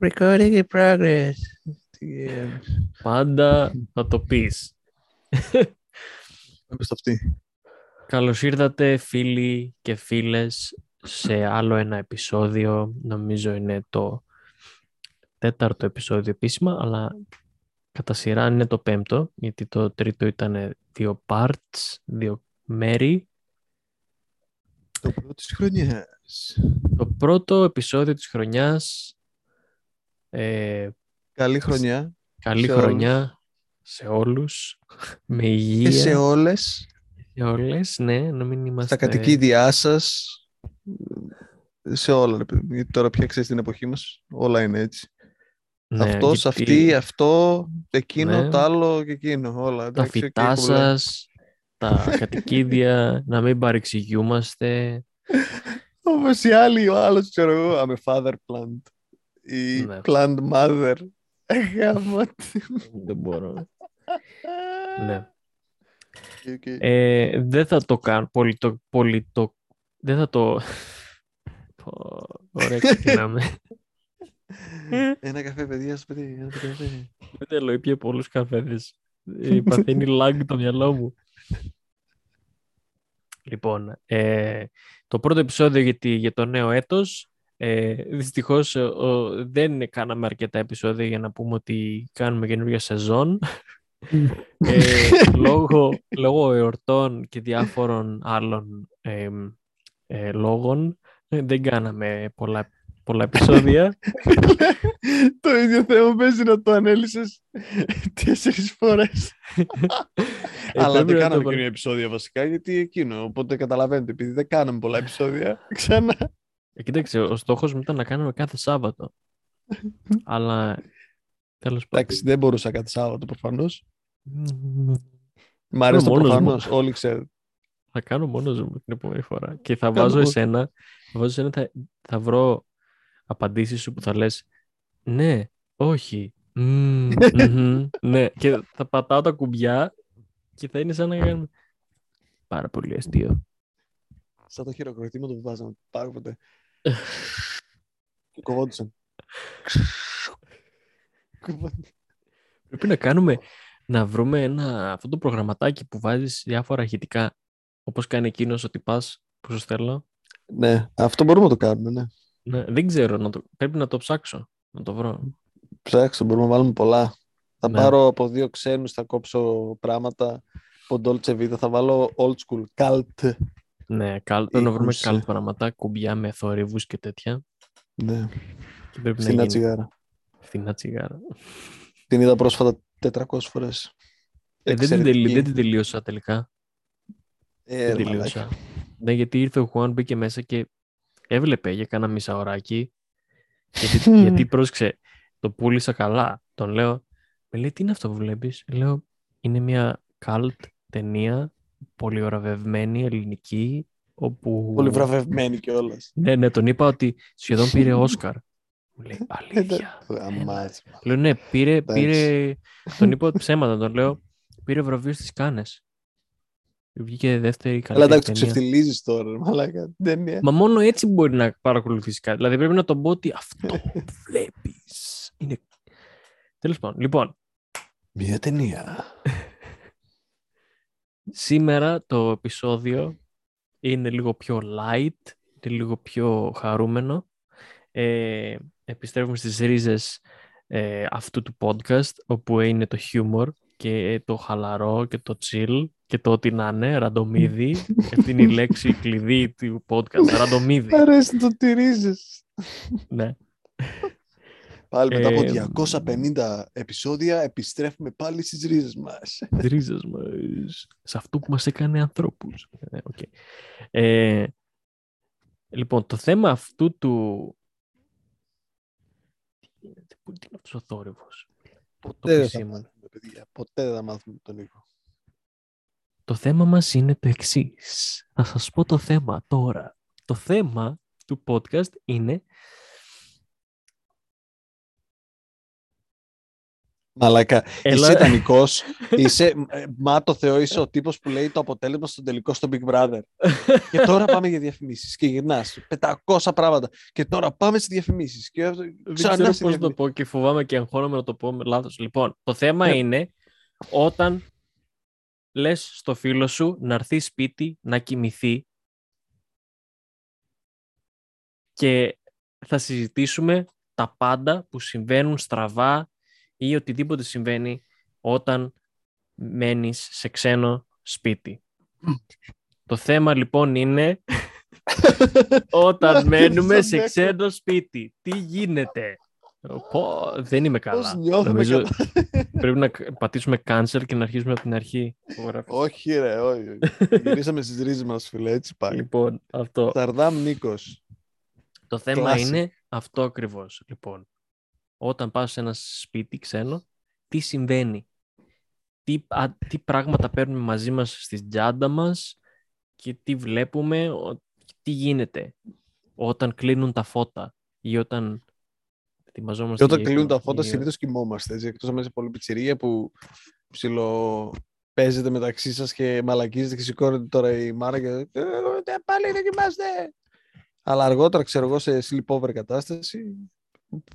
Recording in progress. Πάντα θα το πεις. Πάμε στο αυτή. Καλώς ήρθατε φίλοι και φίλες σε άλλο ένα επεισόδιο. Νομίζω είναι το τέταρτο επεισόδιο επίσημα, αλλά κατά σειρά είναι το πέμπτο, γιατί το τρίτο ήταν δύο parts, δύο μέρη. Το πρώτο της χρονιάς. Το πρώτο επεισόδιο της χρονιάς. Ε, Καλή χρονιά. καλή Σε χρονιά σε όλους. Με υγεία. Και σε όλες. σε όλες, ναι, να μην είμαστε... Στα κατοικίδια σας. Σε όλα. ρε παιδί μου, Γιατί τώρα πια ξέρεις την εποχή μας. Όλα είναι έτσι. Ναι, Αυτός, γιατί αυτή, αυτό, εκείνο, Ναι. το άλλο και εκείνο. Όλα. Τα εντάξει, φυτά εκεί κολλάει. σας, τα κατοικίδια, να μην παρεξηγιούμαστε. Όπως οι άλλοι, ο άλλος ξέρω εγώ, I'm a father plant. Ή Ναι. plant mother. Ε, γάμο. Δεν μπορώ. ναι. Οκ, οκ. Ε, δεν θα το κάνω. Πολύ το, πολύ το, δεν θα το... Πω, Ωραία, ξεκινάμε. Ένα καφέ, παιδιά, στο παιδί. Ένα καφέ. Δεν θέλω, ήπια πολλούς καφέδες. Ε, Παθαίνει lag το μυαλό μου. Λοιπόν, ε, το πρώτο επεισόδιο για, τη- για το νέο έτος. Ε, δυστυχώς ε, ο- δεν κάναμε αρκετά επεισόδια για να πούμε ότι κάνουμε καινούργια σεζόν. Ε, λόγω, λόγω εορτών και διάφορων άλλων ε, ε, λόγων ε, δεν κάναμε πολλά, πολλά επεισόδια. το ίδιο θέμα παίζει να το ανέλησες τέσσερις φορές. Ε, Αλλά πρέπει δεν να κάναμε το- καινούργια επεισόδια βασικά γιατί εκείνο. Οπότε καταλαβαίνετε, επειδή δεν κάναμε πολλά επεισόδια, ξανά. Ε, κοίταξε, ο στόχος μου ήταν να κάνουμε κάθε Σάββατο. Αλλά τέλος πάντων. Εντάξει, δεν μπορούσα κάθε Σάββατο προφανώς. Μμμ, Μ' αρέσει το μόνος μου. προφανώ. Όλοι ξέρουν. Θα κάνω μόνος μου την επόμενη φορά. Και θα Κάνω βάζω εγώ. εσένα, θα βάζω εσένα, θα, θα βρω απαντήσεις σου που θα λες ναι, όχι, μμμ, μμμ, ναι. Και θα πατάω τα κουμπιά και θα είναι σαν να κάνουμε πάρα πολύ αστείο. Σαν το χειροκροτήμα που βάζαμε πάρα ποτέ. Κοβόντουσαν. Κοβόντουσαν. Πρέπει να κάνουμε, να βρούμε ένα, αυτό το προγραμματάκι που βάζεις διάφορα ηχητικά, όπως κάνει εκείνος ότι πας που σου στέλνω. Ναι, αυτό μπορούμε να το κάνουμε, ναι. Ναι, δεν ξέρω, να το, πρέπει να το ψάξω, να το βρω. Ψάξτε, μπορούμε να βάλουμε πολλά. Θα Ναι. πάρω από δύο ξένους, θα κόψω πράγματα. Από Dolce Vita θα βάλω old school, cult. Ναι, καλ, πρέπει να βρούμε Ήχους, καλ ε. πράγματα, κουμπιά με θορύβους και τέτοια. Ναι, Και πρέπει στην να γίνει τσιγάρα. φθηνά τσιγάρα. Την είδα πρόσφατα 400 φορές. Ε, δεν, την τελει- Εξαιρετική. δεν την τελείωσα τελικά. Ε, δεν ρε τελείωσα. μαλάκα. Ναι, γιατί ήρθε ο Χουάν, μπήκε μέσα και έβλεπε για κάνα μισάωράκι. Γιατί, γιατί πρόσεξε, το πούλησα καλά. Τον λέω, με λέει, τι είναι αυτό που βλέπεις; Λέω, είναι μια καλτ ταινία, πολυοραβευμένη, ελληνική, όπου... Πολύ βραβευμένη κιόλας. Ναι, ναι, τον είπα ότι σχεδόν πήρε Όσκαρ. Μου λέει, αλήθεια. Αμάς. Λέω, ναι, πήρε, Εντάξει. πήρε, τον είπα ψέματα, τον λέω, πήρε βραβείο στις Κάνες. Βγήκε δεύτερη Αλλά καλύτερη εντάξει, το ταινία. ξεφτιλίζεις τώρα, ρε μαλάκα. Δεν είναι. Μα μόνο έτσι μπορεί να παρακολουθήσεις κάτι. Δηλαδή πρέπει να τον πω ότι αυτό που βλέπεις είναι... Τέλος πάντων, λοιπόν, Μια ταινία. σήμερα το επεισόδιο είναι λίγο πιο light, είναι λίγο πιο χαρούμενο. Ε, επιστρέφουμε στις ρίζες ε, αυτού του podcast, όπου είναι το humor και το χαλαρό και το chill και το ό,τι να είναι, ραντομίδι. Αυτή είναι η λέξη κλειδί του podcast, ραντομίδι. Αρέσει να το στηρίζεις. ναι. Πάλι μετά από Ε, 250 επεισόδια επιστρέφουμε πάλι στις ρίζες μας. τις ρίζες μας, σε αυτό που μας έκανε ανθρώπους. Ε, οκ. Ε, λοιπόν, το θέμα αυτού του... Τι γίνεται, πού- τι είναι αυτός ο θόρυβος; Ποτέ Το δεν θα επισήμανα. μάθουμε, παιδιά. Ποτέ δεν θα μάθουμε τον ήχο. Το θέμα μας είναι το εξής. Θα σας πω το θέμα τώρα. Το θέμα του podcast είναι Μαλάκα, Έλα. είσαι ιδανικός, είσαι, ε, μα το Θεό, είσαι ο τύπος που λέει το αποτέλεσμα στον τελικό στο Big Brother. και τώρα πάμε για διαφημίσεις και γυρνάς, 500 πράγματα. Και τώρα πάμε στις διαφημίσεις. Και Δεν ξανά ξέρω στη πώς να το διαφημίση. πω και φοβάμαι και αγχώνομαι να το πω με λάθος. Λοιπόν, το θέμα Ναι. είναι όταν λες στο φίλο σου να έρθει σπίτι να κοιμηθεί και θα συζητήσουμε τα πάντα που συμβαίνουν στραβά ή οτιδήποτε συμβαίνει όταν μένεις σε ξένο σπίτι. Το θέμα λοιπόν είναι όταν μένουμε σε Σαν ξένο σπίτι. Τι γίνεται; Πω, δεν είμαι καλά. Πώς νιώθουμε Νομίζω καλά; πρέπει να κ- πατήσουμε cancel και να αρχίσουμε από την αρχή. που γράφει. Όχι ρε, όχι. όχι. Γυρίσαμε στις ρίζες μας, φίλε, έτσι πάλι. Λοιπόν, αυτό. Σαρδάμ Νίκος. Το θέμα Classic. είναι αυτό ακριβώς. Λοιπόν, όταν πας σε ένα σπίτι ξένο, τι συμβαίνει; Τι, α, τι πράγματα παίρνουμε μαζί μας στην τσάντα μας και τι βλέπουμε, ο- τι γίνεται όταν κλείνουν τα φώτα ή όταν ετοιμαζόμαστε Και όταν για κλείνουν ύπνο τα φώτα, ή- συνήθως κοιμόμαστε. Έτσι, εκτός αν είσαι πολύ πιτσιρία που ψιλο παίζετε μεταξύ σας και μαλακίζετε και σηκώνεται τώρα η μάνα και «Ε, ε, πάλι δεν κοιμάστε. Αλλά αργότερα, ξέρω εγώ, σε sleepover κατάσταση,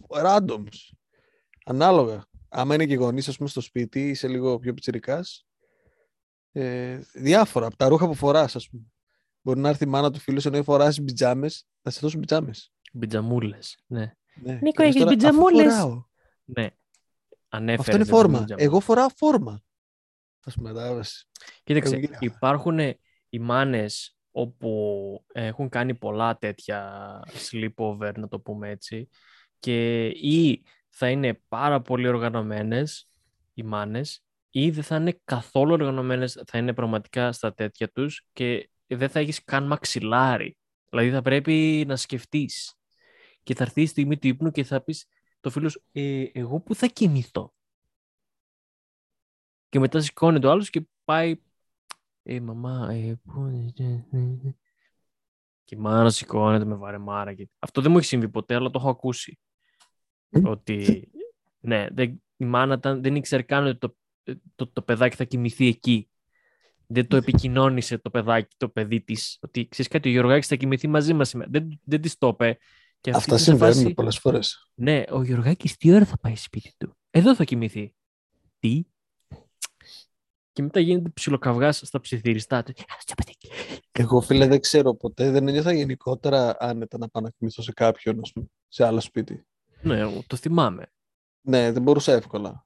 randoms. Ανάλογα. Άμα είναι και γονείς, ας πούμε, στο σπίτι, είσαι λίγο πιο πιτσιρικάς, ε, διάφορα. Από τα ρούχα που φοράς, ας πούμε. Μπορεί να έρθει η μάνα του φίλου σου ενώ φοράς πιτζάμες, θα σε δώσουν πιτζάμες. Μπιτζαμούλες, ναι. Ναι. Νίκο, Και λες έχεις τώρα, αφού πιτζαμούλες. φοράω, ναι. Ανέφερε Αυτό είναι βέβαια φόρμα. μπιτζαμούλες. Εγώ φοράω φόρμα. Ας πούμε, κατάλαβες. Κοίταξε, Εγώ γυρνάω. υπάρχουν οι μάνες όπου έχουν κάνει πολλά τέτοια sleepover, να το πούμε έτσι, και ή θα είναι πάρα πολύ οργανωμένες οι μάνες, ή δεν θα είναι καθόλου οργανωμένες, θα είναι πραγματικά στα τέτοια τους και δεν θα έχεις καν μαξιλάρι. Δηλαδή θα πρέπει να σκεφτείς. Και θα έρθει η στιγμή του ύπνου και θα πεις το φίλος σου, «Ε, εγώ που θα κοιμηθώ; Και μετά σηκώνεται ο άλλος και πάει ε, μαμά, ε, πού είναι, ε, ε, ε». Και η μάνα σηκώνεται με βαρεμάρα. Και... Αυτό δεν μου έχει συμβεί ποτέ, αλλά το έχω ακούσει. Ότι, ναι, δεν, η μάνα ήταν- δεν ήξερε καν ότι το, το, το παιδάκι θα κοιμηθεί εκεί. Δεν το επικοινώνησε το παιδάκι, το παιδί της, ότι ξέρεις κάτι, ο Γιωργάκης θα κοιμηθεί μαζί μας σήμερα. Δεν, δεν της το είπε. Και αυτή Αυτά ήταν σε συμβαίνουν φάση, πολλές φορές. Ναι, ο Γιωργάκης τι ώρα θα πάει σπίτι του; Εδώ θα κοιμηθεί. Τι; Και μετά γίνεται ψιλοκαυγάς στα ψιθυριστά του. «Α, στο παιδί». Εγώ, φίλε, δεν ξέρω ποτέ. Δεν ένιωθα γενικότερα άνετα να πάω να κοιμηθώ σε κάποιον, ας πούμε, σε άλλο σπίτι. Ναι, εγώ το θυμάμαι. Ναι, δεν μπορούσα εύκολα.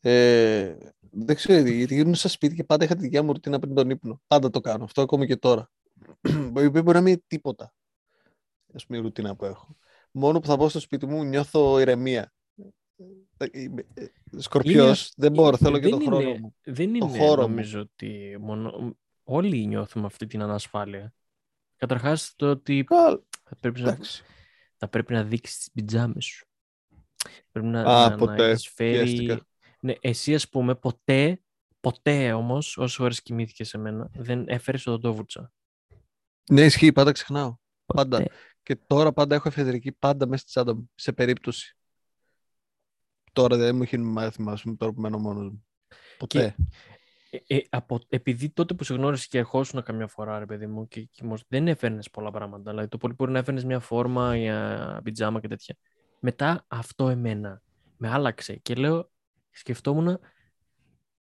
Ε, δεν ξέρω, γιατί γύρω στα σπίτι και πάντα είχα τη δικιά μου ρουτίνα πριν τον ύπνο. Πάντα το κάνω. Αυτό ακόμη και τώρα. Η οποία μπορεί να μην είναι τίποτα. Ας πούμε, η ρουτίνα που έχω. Μόνο που θα μπω στο σπίτι μου νιώθω ηρεμία. Σκορπιός, δεν μπορώ, θέλω και δεν τον χρόνο είναι- μου. Δεν είναι χώρο μου. νομίζω ότι μόνο... όλοι νιώθουμε αυτή την ανασφάλεια. Καταρχάς το ότι Καλ, θα πρέπει να, εντάξει. θα πρέπει να δείξεις τις πιτζάμες σου. Πρέπει να, Α, να, ποτέ. να έχεις φέρει... Βιάστηκα. Ναι, εσύ ας πούμε ποτέ, ποτέ όμως, όσες ώρες κοιμήθηκες σε μένα, δεν έφερες οδοντόβουρτσα. Ναι, ισχύει, πάντα ξεχνάω. Πάντα. Ποτέ. Και τώρα πάντα έχω εφεδρική πάντα μέσα στη τσάντα μου, σε περίπτωση. Τώρα δεν μου έχει μάθημα, ας πούμε, τώρα που μένω μόνος μου. Ποτέ. Ε, ε, από, επειδή τότε που σε γνώρισε και ερχόσουν καμιά φορά, ρε παιδί μου, και, και μος- δεν έφερνες πολλά πράγματα. Δηλαδή, το πολύ μπορεί να έφερνες μια φόρμα για πιτζάμα και τέτοια. Μετά αυτό εμένα με άλλαξε και λέω, σκεφτόμουν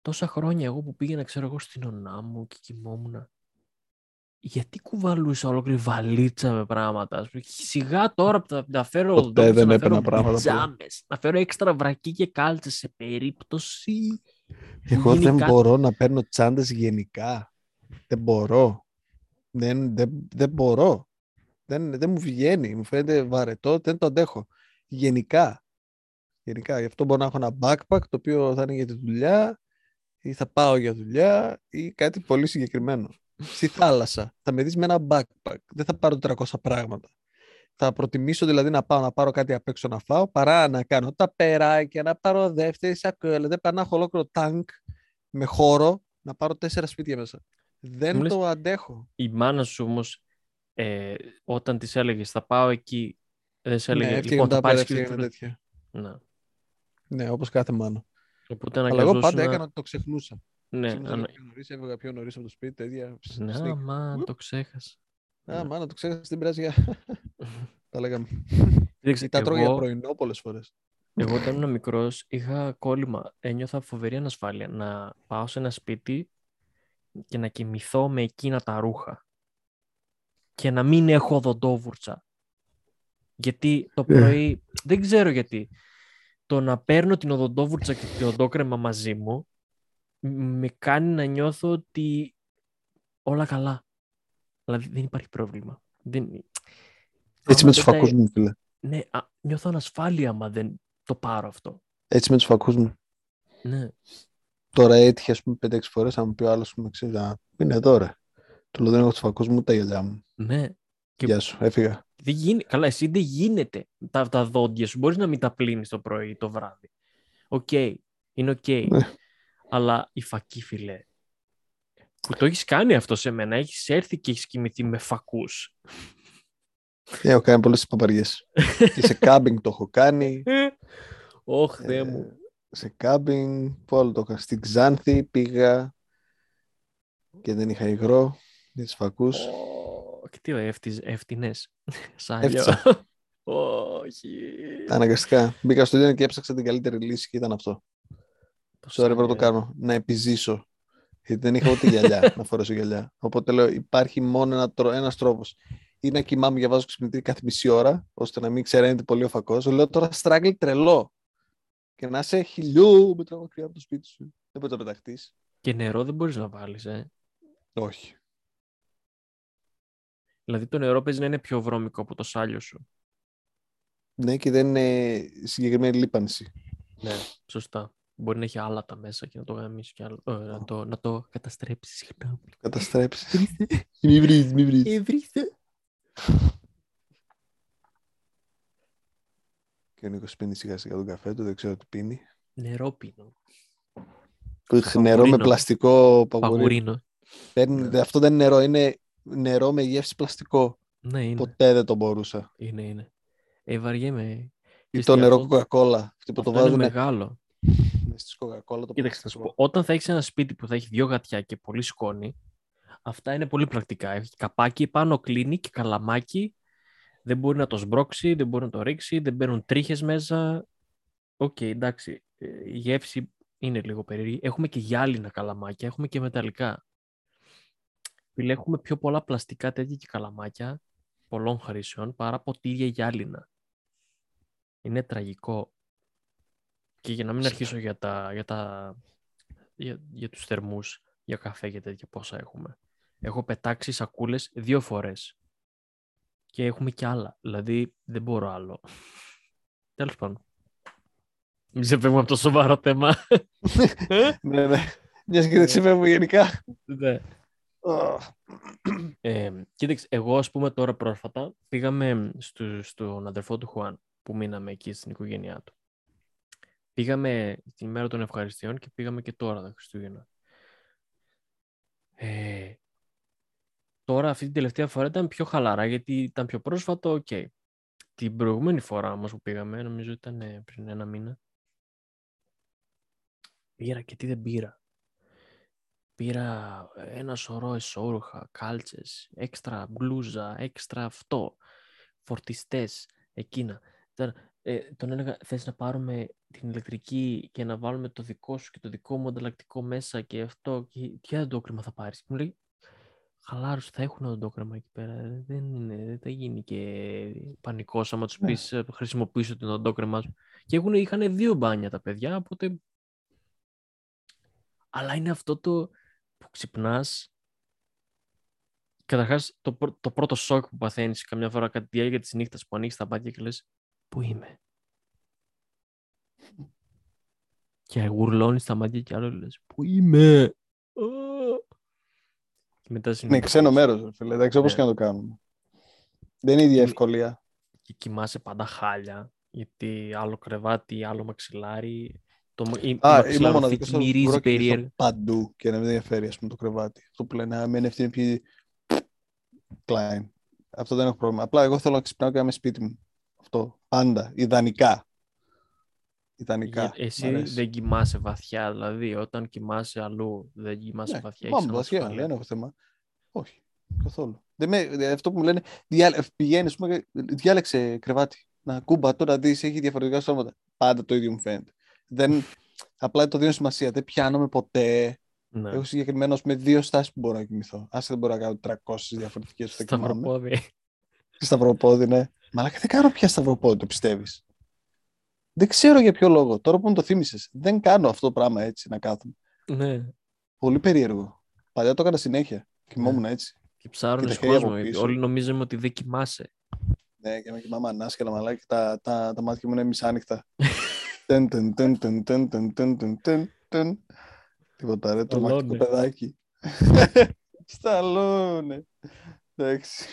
τόσα χρόνια εγώ που πήγαινα, ξέρω εγώ, στην ονά μου και κοιμόμουν. Γιατί κουβαλούσα ολόκληρη βαλίτσα με πράγματα. ας πούμε. Σιγά τώρα που θα τα φέρω Ποτέ οδοντόβουρτσα, δεν να έπαιρνα φέρω πράγματα πολλά. πιτζάμες, να φέρω έξτρα βρακί και κάλτσες σε περίπτωση Εγώ γίνει δεν κάτι- μπορώ να παίρνω τσάντες γενικά. Δεν μπορώ. Δεν, δεν, δεν μπορώ. Δεν, δεν μου βγαίνει. Μου φαίνεται βαρετό. Δεν το αντέχω. Γενικά. Γενικά. Γι' αυτό μπορώ να έχω ένα backpack το οποίο θα είναι για τη δουλειά ή θα πάω για δουλειά ή κάτι πολύ συγκεκριμένο. Στη θάλασσα. Θα με δεις με ένα backpack. Δεν θα πάρω 300 πράγματα. Θα προτιμήσω δηλαδή να πάω να πάρω κάτι απ' έξω να φάω παρά να κάνω τα περάκια, να πάρω δεύτερη σακούλα. Δεν πάω να έχω ολόκληρο τάγκ με χώρο να πάρω τέσσερα σπίτια μέσα. Δεν Μου λες- το αντέχω. η μάνα σου όμως, ε, όταν της έλεγες θα πάω εκεί, δεν σε Ναι, έλεγε έφτιαχνε λοιπόν θα τα πάρεις πέρα, και έφτιαχνε τέτοια. Να. Ναι, όπως κάθε μάνα. Οπότε Αλλά εγώ αναγκαζόσουν πάντα να- έκανα ότι το ξεχνούσα. Ναι, Ξύπνησα ανα... πιο νωρίς, έβγα πιο νωρίς από το σπίτι, τέτοια. σ- ναι, sneak. μα το ξέχασα. Α, ναι. μάνα, το ξέχασα στην πράση για... Τα λέγαμε. Κοίταξε, Ή τα τρώω για εγώ, πρωινό πολλές φορές. εγώ όταν ήμουν μικρός είχα κόλλημα. Ένιωθα φοβερή ανασφάλεια να πάω σε ένα σπίτι και να κοιμηθώ με εκείνα τα ρούχα και να μην έχω οδοντόβουρτσα. Γιατί το πρωί, δεν ξέρω γιατί, το να παίρνω την οδοντόβουρτσα και την οδοντόκρεμα μαζί μου μ- με κάνει να νιώθω ότι όλα καλά. Δηλαδή δεν υπάρχει πρόβλημα. Δεν... Έτσι Άμα με τους δεν τα- φακούς μου, φίλε. Ναι, α, νιώθω ανασφάλεια άμα δεν το πάρω αυτό. Έτσι με τους φακούς μου. Ναι. Τώρα έτυχε, ας πούμε, 5-6 φορές, να μου πει ο άλλος, μου ξέρεις, «Α, είναι εδώ, ρε. Του λέω, δεν έχω τους φακούς μου, τα γυαλιά μου. Ναι. Και- Γεια σου, έφυγα. Δεν γίνει... Καλά, εσύ δεν γίνεται τα, τα δόντια σου. Μπορείς να μην τα πλύνεις το πρωί ή το βράδυ. Οκ. Είναι οκ. Ναι. Αλλά οι φακοί, φίλε. Που το έχεις κάνει αυτό σε μένα. Έχεις έρθει και έχεις κοιμηθεί με φακούς. Έχω κάνει πολλές παπαριές. και σε κάμπινγκ το έχω κάνει. Ωχ, Θεέ Ε, μου. σε κάμπινγκ, πού άλλο το έκανα. Στην Ξάνθη πήγα και δεν είχα υγρό για τους φακούς. Ω, Και τι εύτης, εύτηνες. Σάλιο. Έφτιαξα. Όχι. Αναγκαστικά. Μπήκα στο ίδιο και έψαξα την καλύτερη λύση και ήταν αυτό. Το Sorry, πρέπει να το σάλιο. κάνω. Να επιζήσω. Γιατί δεν είχα ούτε γυαλιά να φορέσω γυαλιά. Οπότε λέω υπάρχει μόνο ένα, τρο- ένας τρόπος. Ή να κοιμάμαι και βάζω ξυπνητήρι κάθε μισή ώρα, ώστε να μην ξεραίνεται πολύ ο φακός. Λέω τώρα στράγγλ τρελό. Και να είσαι χιλιόμετρα μακριά από το σπίτι σου. Δεν μπορεί να πεταχτείς. Και νερό δεν μπορείς να βάλεις, ε. Όχι. Δηλαδή το νερό παίζει να είναι πιο βρώμικο από το σάλιο σου. Ναι, και δεν είναι συγκεκριμένη λίπανση. Ναι, σωστά. Μπορεί να έχει άλλα τα μέσα και να το γαμίσει κι άλλο. ε, να, το, να το καταστρέψεις. Συγγνώμη. Καταστρέψεις. μη βρεις, μη βρεις. Εβρίστε. Και ο Νίκος πίνει σιγά σιγά τον καφέ του, δεν ξέρω τι πίνει. Νερό πίνω. Νερό με Παγουρίνο. πλαστικό παγουρίνο. Παγουρίνο. Παίρνει- Ναι. Αυτό δεν είναι νερό, είναι νερό με γεύση πλαστικό. Ναι, είναι. Ποτέ δεν το μπορούσα. Είναι, είναι. Ε, βαριέμαι. Ή Ξέρεις το τι, νερό αυτό- Coca-Cola. Αυτό που το Αυτό είναι βάζουν μεγάλο. στις Coca-Cola. Το Κοίταξε, θα σου πλαστικό. πω, όταν θα έχεις ένα σπίτι που θα έχει δύο γατιά και πολύ σκόνη, αυτά είναι πολύ πρακτικά. Έχει καπάκι πάνω, κλείνει και καλαμάκι. Δεν μπορεί να το σμπρώξει, δεν μπορεί να το ρίξει, δεν μπαίνουν τρίχες μέσα. Οκ, εντάξει. ε, Η γεύση είναι λίγο περίεργη. Έχουμε και γυάλινα καλαμάκια, έχουμε και μεταλλικά. Φίλε, έχουμε πιο πολλά πλαστικά τέτοια και καλαμάκια πολλών χρήσεων παρά ποτήρια γυάλινα. Είναι τραγικό. Και για να μην αρχίσω για, τα, για, τα, για, για τους θερμούς, για καφέ και τέτοια πόσα έχουμε. Έχω πετάξει σακούλες δύο φορές. Και έχουμε και άλλα. Δηλαδή δεν μπορώ άλλο. Τέλος πάντων. Μην ξεφεύγουμε από το σοβαρό θέμα. Ναι, ναι. Μιας και δεν ξεφεύγουμε γενικά. Ναι. Αχ. Ε, κοίταξε, εγώ ας πούμε τώρα πρόσφατα πήγαμε στο, στον αδερφό του Χουάν που μείναμε εκεί στην οικογένειά του. Πήγαμε την ημέρα των ευχαριστειών και πήγαμε και τώρα τα Χριστούγεννα. Ε, τώρα αυτή την τελευταία φορά ήταν πιο χαλαρά γιατί ήταν πιο πρόσφατο, οκ. Την προηγούμενη φορά όμως που πήγαμε, νομίζω ήταν ε, πριν ένα μήνα, πήρα και τι δεν πήρα. Πήρα ένα σωρό εσώρουχα, κάλτσες, έξτρα μπλούζα, έξτρα αυτό, φορτιστές, εκείνα. Τώρα, ε, τον έλεγα, θες να πάρουμε την ηλεκτρική και να βάλουμε το δικό σου και το δικό μου ανταλλακτικό μέσα και αυτό και ποια οδοντόκρεμα θα πάρεις. Μου λέει, χαλάρωσε, θα έχουν οντόκριμα εκεί πέρα. ε, Δεν, είναι, δεν θα γίνει και πανικός άμα τους Ναι. πεις ε, χρησιμοποιήσω την οντόκρεμά σου. Και έχουν, είχαν δύο μπάνια τα παιδιά, οπότε... Αλλά είναι αυτό το που ξυπνάς Καταρχάς, το, πρω- το πρώτο σοκ που παθαίνεις καμιά φορά κατά τη διάρκεια της νύχτας που ανοίξει τα μάτια και λες: Πού είμαι; Και γουρλώνεις τα μάτια και άλλο λες: Πού είμαι; Α!» Και μετά Είναι συνειδητοποιείς ξένο μέρος, φίλε. Δεν ξέρω πώ Ναι. και να το κάνουμε. Δεν είναι η ίδια Είναι- ευκολία. Και κοιμάσαι πάντα χάλια. Γιατί άλλο κρεβάτι, άλλο μαξιλάρι. Το, μα- η, η Α, είμαι ο μαξιλαροφύτη μοναδικό που μυρίζει μπορώ και περίεργα. κοιμηθώ παντού και να μην ενδιαφέρει ας πούμε, το κρεβάτι. Αυτό που λένε, με είναι ευθύνη ποιοι. Κλάιν. Αυτό δεν έχω πρόβλημα. Απλά εγώ θέλω να ξυπνάω και να είμαι σπίτι μου. Αυτό. Πάντα. Ιδανικά. Ιδανικά. Για- Μ' Εσύ αρέσει. δεν κοιμάσαι βαθιά, δηλαδή όταν κοιμάσαι αλλού δεν κοιμάσαι Ναι, βαθιά. κοιμάμαι έχεις βαθιά, ανασφάλεια. δεν έχω θέμα. Όχι, καθόλου. Δεν με, δε- αυτό που μου λένε, διάλε, πηγαίνεις, πούμε, διάλεξε κρεβάτι. Να κούμπα τώρα να δεις, έχει διαφορετικά στρώματα. Πάντα το ίδιο μου φαίνεται. Δεν, απλά το δίνω σημασία. Δεν πιάνομαι ποτέ. Ναι. Έχω συγκεκριμένο με δύο στάσεις που μπορώ να κοιμηθώ. Άσε δεν μπορώ να κάνω 300 διαφορετικές που θα κοιμάμαι. Σταυροπόδι. Σταυροπόδι, ναι. Μαλάκα δεν κάνω πια σταυροπόδι, το πιστεύεις; Δεν ξέρω για ποιο λόγο. Τώρα που μου το θύμισες, δεν κάνω αυτό το πράγμα έτσι να κάθομαι. ναι. Πολύ περίεργο. Παλιά το έκανα συνέχεια. Κοιμόμουν έτσι. Και ψάρουνε Και τα χέρια κόσμο. από γιατί πίσω. Όλοι νομίζαμε ότι δεν κοιμάσαι. Ναι, και με κοιμάμαι ανάσκελα μαλάκα και τα, τα, τα μάτια μου είναι μισάνοιχτα. Τεν, τεν, τεν, τεν, τεν, τεν, τεν, τεν, τεν, τεν. Τίποτα ρε, τρομακτικό Σταλόνε. παιδάκι. Σταλόνε. Εντάξει.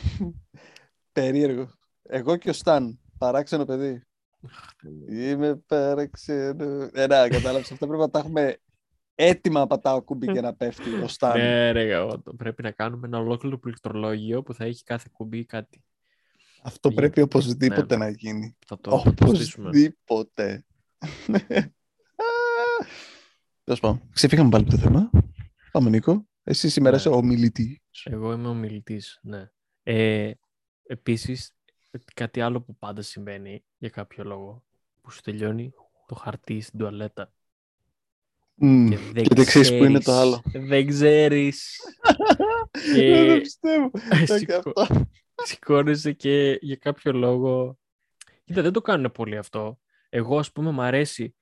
Περίεργο. Εγώ και ο Σταν, παράξενο παιδί. Είμαι παράξενο. Ε, να, κατάλαβες, αυτά πρέπει να τα έχουμε έτοιμα να πατάω κουμπί και να πέφτει ο Σταν. Ναι, ρε, γαμώτο. πρέπει να κάνουμε ένα ολόκληρο πληκτρολόγιο που θα έχει κάθε κουμπί κάτι. Αυτό Για- πρέπει οπωσδήποτε Ναι. να γίνει. Θα το αποστήσουμε. Οπωσδήποτε. Τέλος πάντων, ξεφύγαμε πάλι από το θέμα. Πάμε, Νίκο. Εσύ σήμερα Ναι. είσαι ο μιλητή. Εγώ είμαι ο μιλητής, ναι. Ε, επίσης, κάτι άλλο που πάντα συμβαίνει για κάποιο λόγο, που σου τελειώνει το χαρτί στην τουαλέτα. Και δεν, Και δεν ξέρεις που είναι το ξέρεις- άλλο. Δεν ξέρεις. Και- Δεν το πιστεύω. Σηκώ- Αυτό. Σηκώνεσαι και για κάποιο λόγο... Κοίτα, δεν το κάνουν πολύ αυτό. Εγώ, ας πούμε, μ' αρέσει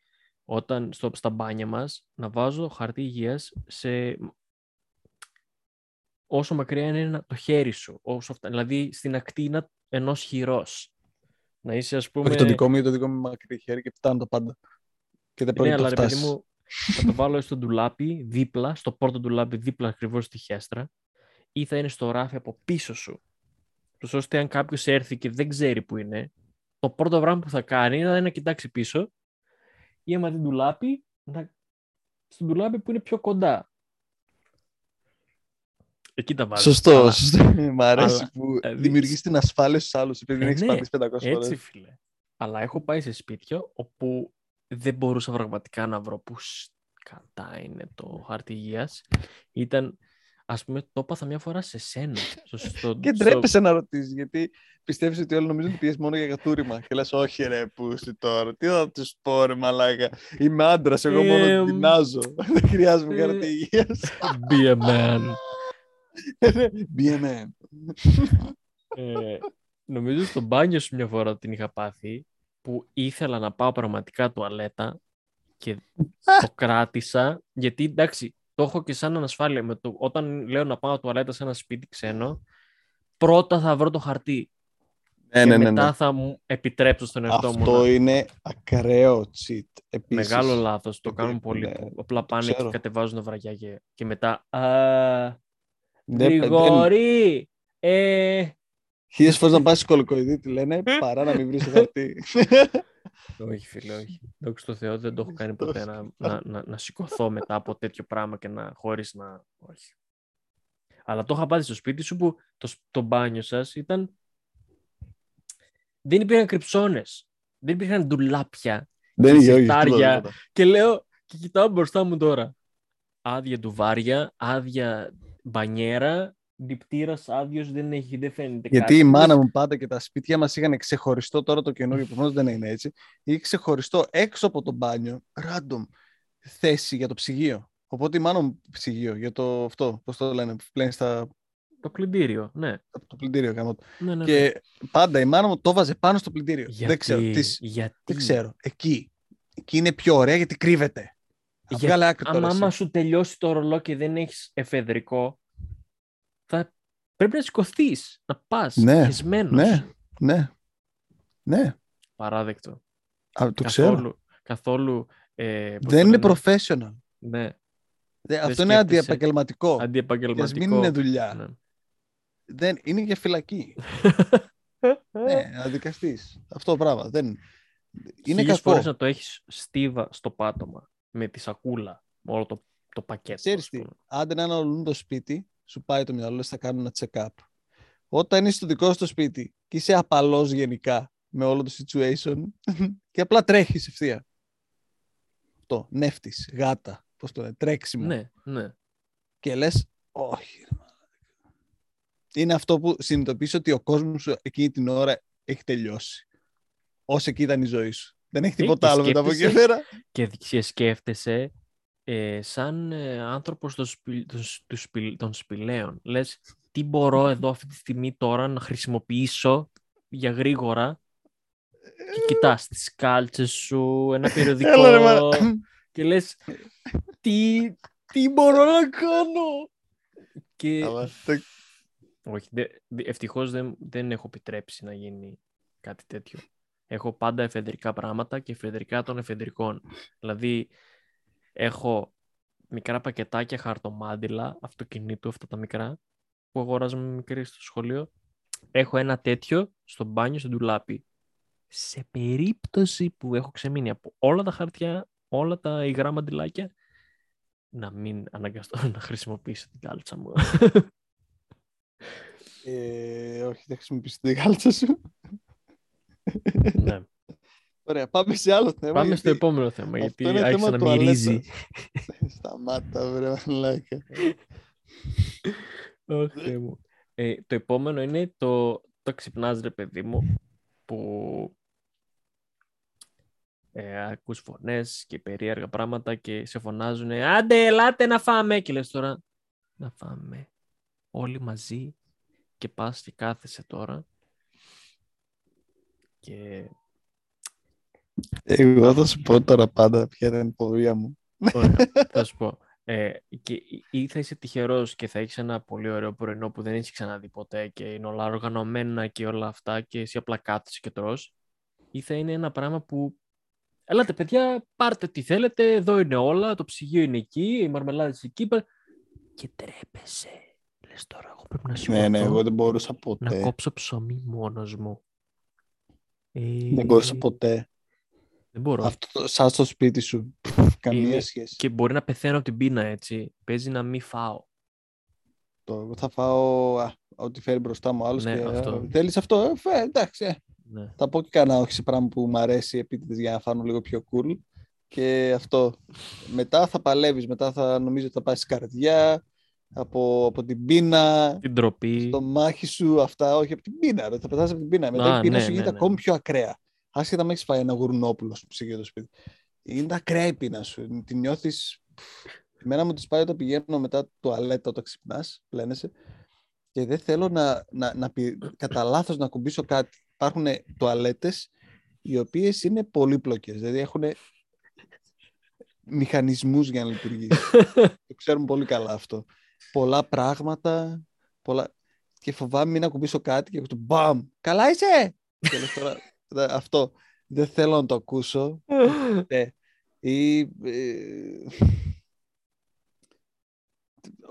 όταν στο, στα μπάνια μας να βάζω χαρτί υγείας σε... όσο μακριά είναι ένα- το χέρι σου. Όσο αυτά, δηλαδή στην ακτίνα ενός χειρός. Να είσαι, ας πούμε... Όχι το δικό μου ή το δικό μου μακρύ χέρι και φτάνω το πάντα. Και δεν Ναι, πρόκειται αλλά να ρε παιδί φτάσεις. μου, θα το βάλω στο ντουλάπι δίπλα, στο πρώτο ντουλάπι δίπλα ακριβώς στη χέστρα, ή θα είναι στο ράφι από πίσω σου. Τους ώστε αν κάποιος έρθει και δεν ξέρει που είναι, το πρώτο πράγμα που θα κάνει είναι να κοιτάξει πίσω, ή άμα δει ντουλάπι, να... στο ντουλάπι που είναι πιο κοντά. Εκεί τα βάζω. Σωστό, Αλλά- σωστό. Μ' αρέσει αλλά, που δηλαδή, δημιουργείς την ασφάλεια στους άλλους επειδή δεν Ε, έχεις ναι, πατήσει 500 φορές. Έτσι, φίλε. Αλλά έχω πάει σε σπίτια όπου δεν μπορούσα πραγματικά να βρω που κατά είναι το χάρτη υγείας. Ήταν, ας πούμε, το έπαθα μια φορά σε σένα. Στο, στο, Και στο- ντρέπεσαι να ρωτήσεις γιατί πιστεύεις ότι όλοι νομίζουν ότι πιέζει μόνο για κατούριμα. Και λες, Όχι, ρε, πούστη τώρα. Τι θα τους πω, ρε, μαλάκα. Είμαι άντρας, εγώ μόνο Εμ, την τεινάζω. Δεν χρειάζομαι ε, χαρτί υγείας. Be a man. Be a man. ε, νομίζω στο μπάνιο σου μια φορά την είχα πάθει που ήθελα να πάω πραγματικά τουαλέτα και το κράτησα γιατί εντάξει το έχω και σαν ανασφάλεια με το, όταν λέω να πάω τουαλέτα σε ένα σπίτι ξένο πρώτα θα βρω το χαρτί Ναι, και ναι, ναι. μετά ναι. θα μου επιτρέψω στον εαυτό μου Αυτό να... είναι ακραίο cheat. Επίσης. Μεγάλο λάθος, το Επειδή, κάνουν πολλοί ναι, που απλά πάνε ξέρω. και κατεβάζουν βραγιά και, και μετά α, Ναι, δεν- Γρηγόρη, ε, Χίλιες φορές να πας σκολικοειδή τι λένε παρά να μην βρεις το χαρτί. Όχι, φίλε, όχι. Δόξα τω Θεώ, δεν το έχω κάνει ποτέ να, να, να, να σηκωθώ μετά από τέτοιο πράγμα και να χωρίς να. Όχι. Αλλά το είχα πάθει στο σπίτι σου που το, σ- το μπάνιο σας ήταν. Δεν υπήρχαν κρυψώνες. Δεν υπήρχαν ντουλάπια. Δεν είχε, όχι. σιτάρια. τίποτα, τίποτα. Και λέω, και κοιτάω μπροστά μου τώρα. Άδεια ντουβάρια, άδεια μπανιέρα, διπτήρας άδειος, δεν έχει, δεν φαίνεται Γιατί κάτι. η μάνα μου πάντα και τα σπίτια μας είχαν ξεχωριστό τώρα το καινούριο, προφανώς δεν είναι έτσι, είχε ξεχωριστό έξω από το μπάνιο, random, θέση για το ψυγείο. Οπότε η μάνα μου ψυγείο για το αυτό, πώς το λένε, που πλένεις στα, Το πλυντήριο, ναι. το πλυντήριο. γάμο το. ναι, ναι, ναι. Και πάντα η μάνα μου το βάζε πάνω στο πλυντήριο. Γιατί, Δεν ξέρω. τις- γιατί, δεν ξέρω. Εκεί. Εκεί είναι πιο ωραία γιατί κρύβεται. Για- Βγάλε άκρη τώρα άμα, εσύ. άμα σου τελειώσει το ρολό και δεν έχεις εφεδρικό, θα πρέπει να σηκωθείς, να πας Ναι, χεσμένος. ναι. Ναι. Ναι. Παράδεκτο. Α, το ξέρω. καθόλου, καθόλου ε, πώς Δεν το είναι λένε, professional. Ναι, Δεν- αυτό είναι σκέφτεσαι. αντιεπαγγελματικό. Και ας αντιεπαγγελματικό. μην είναι δουλειά. Ναι. Δεν, είναι για φυλακή. ναι, να δικαστείς. Αυτό το πράγμα. Δεν... Είναι Χίλιες κακό. φορές να το έχεις στίβα στο πάτωμα, με τη σακούλα, με όλο το, το πακέτο. Ξέρεις ας τι, πούμε. άντε να αναλύουν το σπίτι, σου πάει το μυαλό, λες θα κάνουν ένα check-up. Όταν είσαι στο δικό σου το σπίτι και είσαι απαλός γενικά με όλο το situation και απλά τρέχεις ευθεία. αυτό, νεύτης, γάτα, πώς το λένε, τρέξιμο. Ναι, ναι. Και λες, όχι. ρε μαλάκα». Είναι αυτό που συνειδητοποιείς ότι ο κόσμος σου εκείνη την ώρα έχει τελειώσει. Όσο εκεί ήταν η ζωή σου. Δεν έχει Ε, τίποτα και άλλο μετά από εκεί σκέφτεσαι- πέρα. Και, και σκέφτεσαι ε, σαν ε, άνθρωπος των, σπι- των, σ- τους σπι- των σπηλαίων. Λες, τι μπορώ εδώ αυτή τη στιγμή τώρα να χρησιμοποιήσω για γρήγορα και κοιτάς τις κάλτσες σου, ένα περιοδικό Έλα, ρε, μαλάκα. και λες, τι, τι μπορώ να κάνω. Και Αλλά το- όχι, δε, δε- ευτυχώς δεν, δεν έχω επιτρέψει να γίνει κάτι τέτοιο. Έχω πάντα εφεδρικά πράγματα και εφεδρικά των εφεδρικών. Δηλαδή, έχω μικρά πακετάκια χαρτομάντιλα αυτοκινήτου, αυτά τα μικρά, που αγοράζαμε μικρή στο σχολείο. Έχω ένα τέτοιο στο μπάνιο, στο ντουλάπι. Σε περίπτωση που έχω ξεμείνει από όλα τα χαρτιά, όλα τα υγρά μαντιλάκια, να μην αναγκαστώ να χρησιμοποιήσω την κάλτσα μου. Ε, όχι, δεν χρησιμοποιήσεις την γάλτσα σου. ναι. Ωραία, πάμε σε άλλο θέμα. Πάμε γιατί στο επόμενο θέμα, γιατί είναι άρχισε θέμα να τουαλέτας. μυρίζει. Σταμάτα, βρε μαλάκα. Αχ, Θεέ μου. Ε, το επόμενο είναι το, το ξυπνάς ρε παιδί μου που ε, ακούς φωνές και περίεργα πράγματα και σε φωνάζουν άντε ελάτε να φάμε και λες τώρα να φάμε όλοι μαζί και πας και κάθεσαι τώρα και Εγώ θα σου πω τώρα πάντα ποια ήταν η πορεία μου. Ωραία, θα σου πω. Ε, και ή- ή θα είσαι τυχερός και θα έχεις ένα πολύ ωραίο πρωινό που δεν έχεις ξαναδεί ποτέ και είναι όλα οργανωμένα και όλα αυτά και εσύ απλά κάθεσαι και τρως ή θα είναι ένα πράγμα που Ελάτε παιδιά, πάρτε τι θέλετε, εδώ είναι όλα, το ψυγείο είναι εκεί, οι μαρμελάδες εκεί πέρα». και τρέπεσαι. Λες τώρα εγώ πρέπει να σηκωθώ Ναι, ναι, εγώ δεν μπορούσα να ποτέ. κόψω ψωμί μόνος μου. Ε, Δεν μπορούσα ποτέ. Δεν μπορώ. Αυτό το- σαν στο σπίτι σου. Πφ, Καμία Είναι- σχέση. Και μπορεί να πεθαίνω από την πείνα έτσι. Παίζει να μην φάω. Το, εγώ θα φάω α, ό,τι φέρει μπροστά μου άλλος Ναι, και αυτό. θέλεις αυτό, ε, φε, εντάξει. ε. Ναι. Θα πω και κανένα όχι σε πράγμα που μου αρέσει επίτηδες για να φάνω λίγο πιο cool. Και αυτό. Μετά θα παλεύεις, μετά θα νομίζω ότι θα πάει στην καρδιά, από, από την πείνα, Την τροπή. στο μάχη σου, αυτά, όχι από την πείνα, ρε, θα πετάς από την πείνα. Μετά Α, η πείνα ναι, σου ναι, γίνεται ναι. ακόμη πιο ακραία. Άσχετα με έχεις φάει ένα γουρνόπουλο στο ψυγείο το σπίτι. Είναι ακραία η πείνα σου. Την νιώθεις... Εμένα μου τις πάει όταν πηγαίνω μετά τουαλέτα όταν ξυπνάς, πλένεσαι, και δεν θέλω να, να, να πη- κατά λάθος να κουμπίσω κάτι. Υπάρχουν τουαλέτες οι οποίες είναι πολύπλοκες, δηλαδή έχουν μηχανισμούς για να λειτουργήσει. το ξέρουμε πολύ καλά αυτό. Πολλά πράγματα, πολλά... και φοβάμαι μην ακουμπήσω κάτι και το μπαμ, καλά είσαι! και λες τώρα, «Δε- αυτό δεν θέλω να το ακούσω. Ε, ή ε,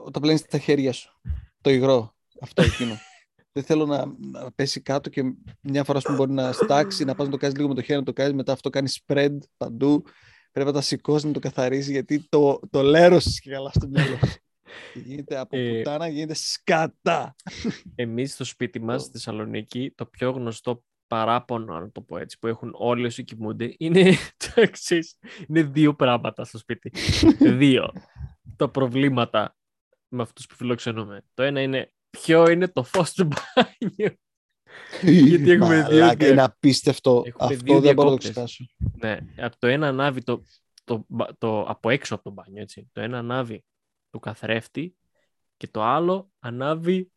όταν πλένεις τα χέρια σου, το υγρό, αυτό εκείνο. δεν θέλω να, να πέσει κάτω και μια φορά σου μπορεί να στάξει, να πας να το κάνεις λίγο με το χέρι, να το κάνεις, μετά αυτό κάνει spread παντού. Πρέπει να τα σηκώσει να το καθαρίσει γιατί το, το λέρος και καλά στο μυαλό σου. Και γίνεται από Ε, πουτάνα, γίνεται σκατά. Εμείς στο σπίτι μας, στη Θεσσαλονίκη, το πιο γνωστό παράπονο, να το πω έτσι, που έχουν όλοι όσοι κοιμούνται, είναι το εξής. Είναι δύο πράγματα στο σπίτι. δύο. Τα προβλήματα με αυτούς που φιλοξενούμε. Το ένα είναι ποιο είναι το φως του μπάνιου. Γιατί έχουμε δύο Μαλάκα, δια- είναι απίστευτο. Έχουμε Αυτό δύο δεν μπορώ να το διακόπτες. ξεχάσω. Ναι, από το ένα ανάβει το, το, μπα- το, από έξω από το μπάνιο, έτσι. Το ένα ανάβει του καθρέφτη και το άλλο ανάβει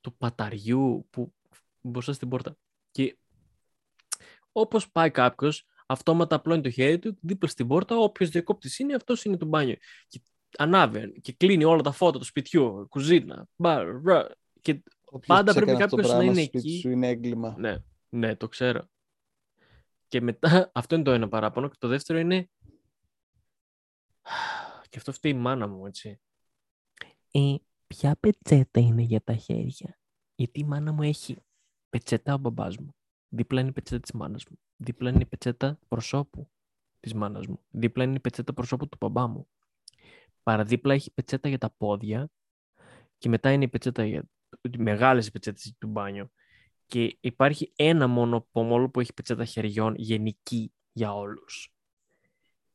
του παταριού που μπροστά στην πόρτα. Και όπως πάει κάποιος, αυτόματα απλώνει το χέρι του δίπλα στην πόρτα, όποιος διακόπτης είναι, αυτός είναι το μπάνιο. Και ανάβει και κλείνει όλα τα φώτα του σπιτιού, κουζίνα, μπαρ, μπαρ, και Όποιος Πάντα πρέπει ξέκανε αυτό το κάποιος να πράγμα είναι στο σπίτι εκεί. Σου είναι έγκλημα. Ναι, ναι, το ξέρω. Και μετά, αυτό είναι το ένα παράπονο. Και το δεύτερο είναι. Και αυτό φταίει η μάνα μου, έτσι. Ε, ποια πετσέτα είναι για τα χέρια; Γιατί η μάνα μου έχει πετσέτα ο μπαμπάς μου. Δίπλα είναι η πετσέτα της μάνας μου. Δίπλα είναι η πετσέτα προσώπου της μάνας μου. Δίπλα είναι η πετσέτα προσώπου του μπαμπά μου. Παραδίπλα έχει πετσέτα για τα πόδια. Και μετά είναι η πετσέτα για... Μεγάλες οι πετσέτες του μπάνιου και υπάρχει ένα μόνο πομόλο που έχει πετσέτα χεριών γενική για όλους.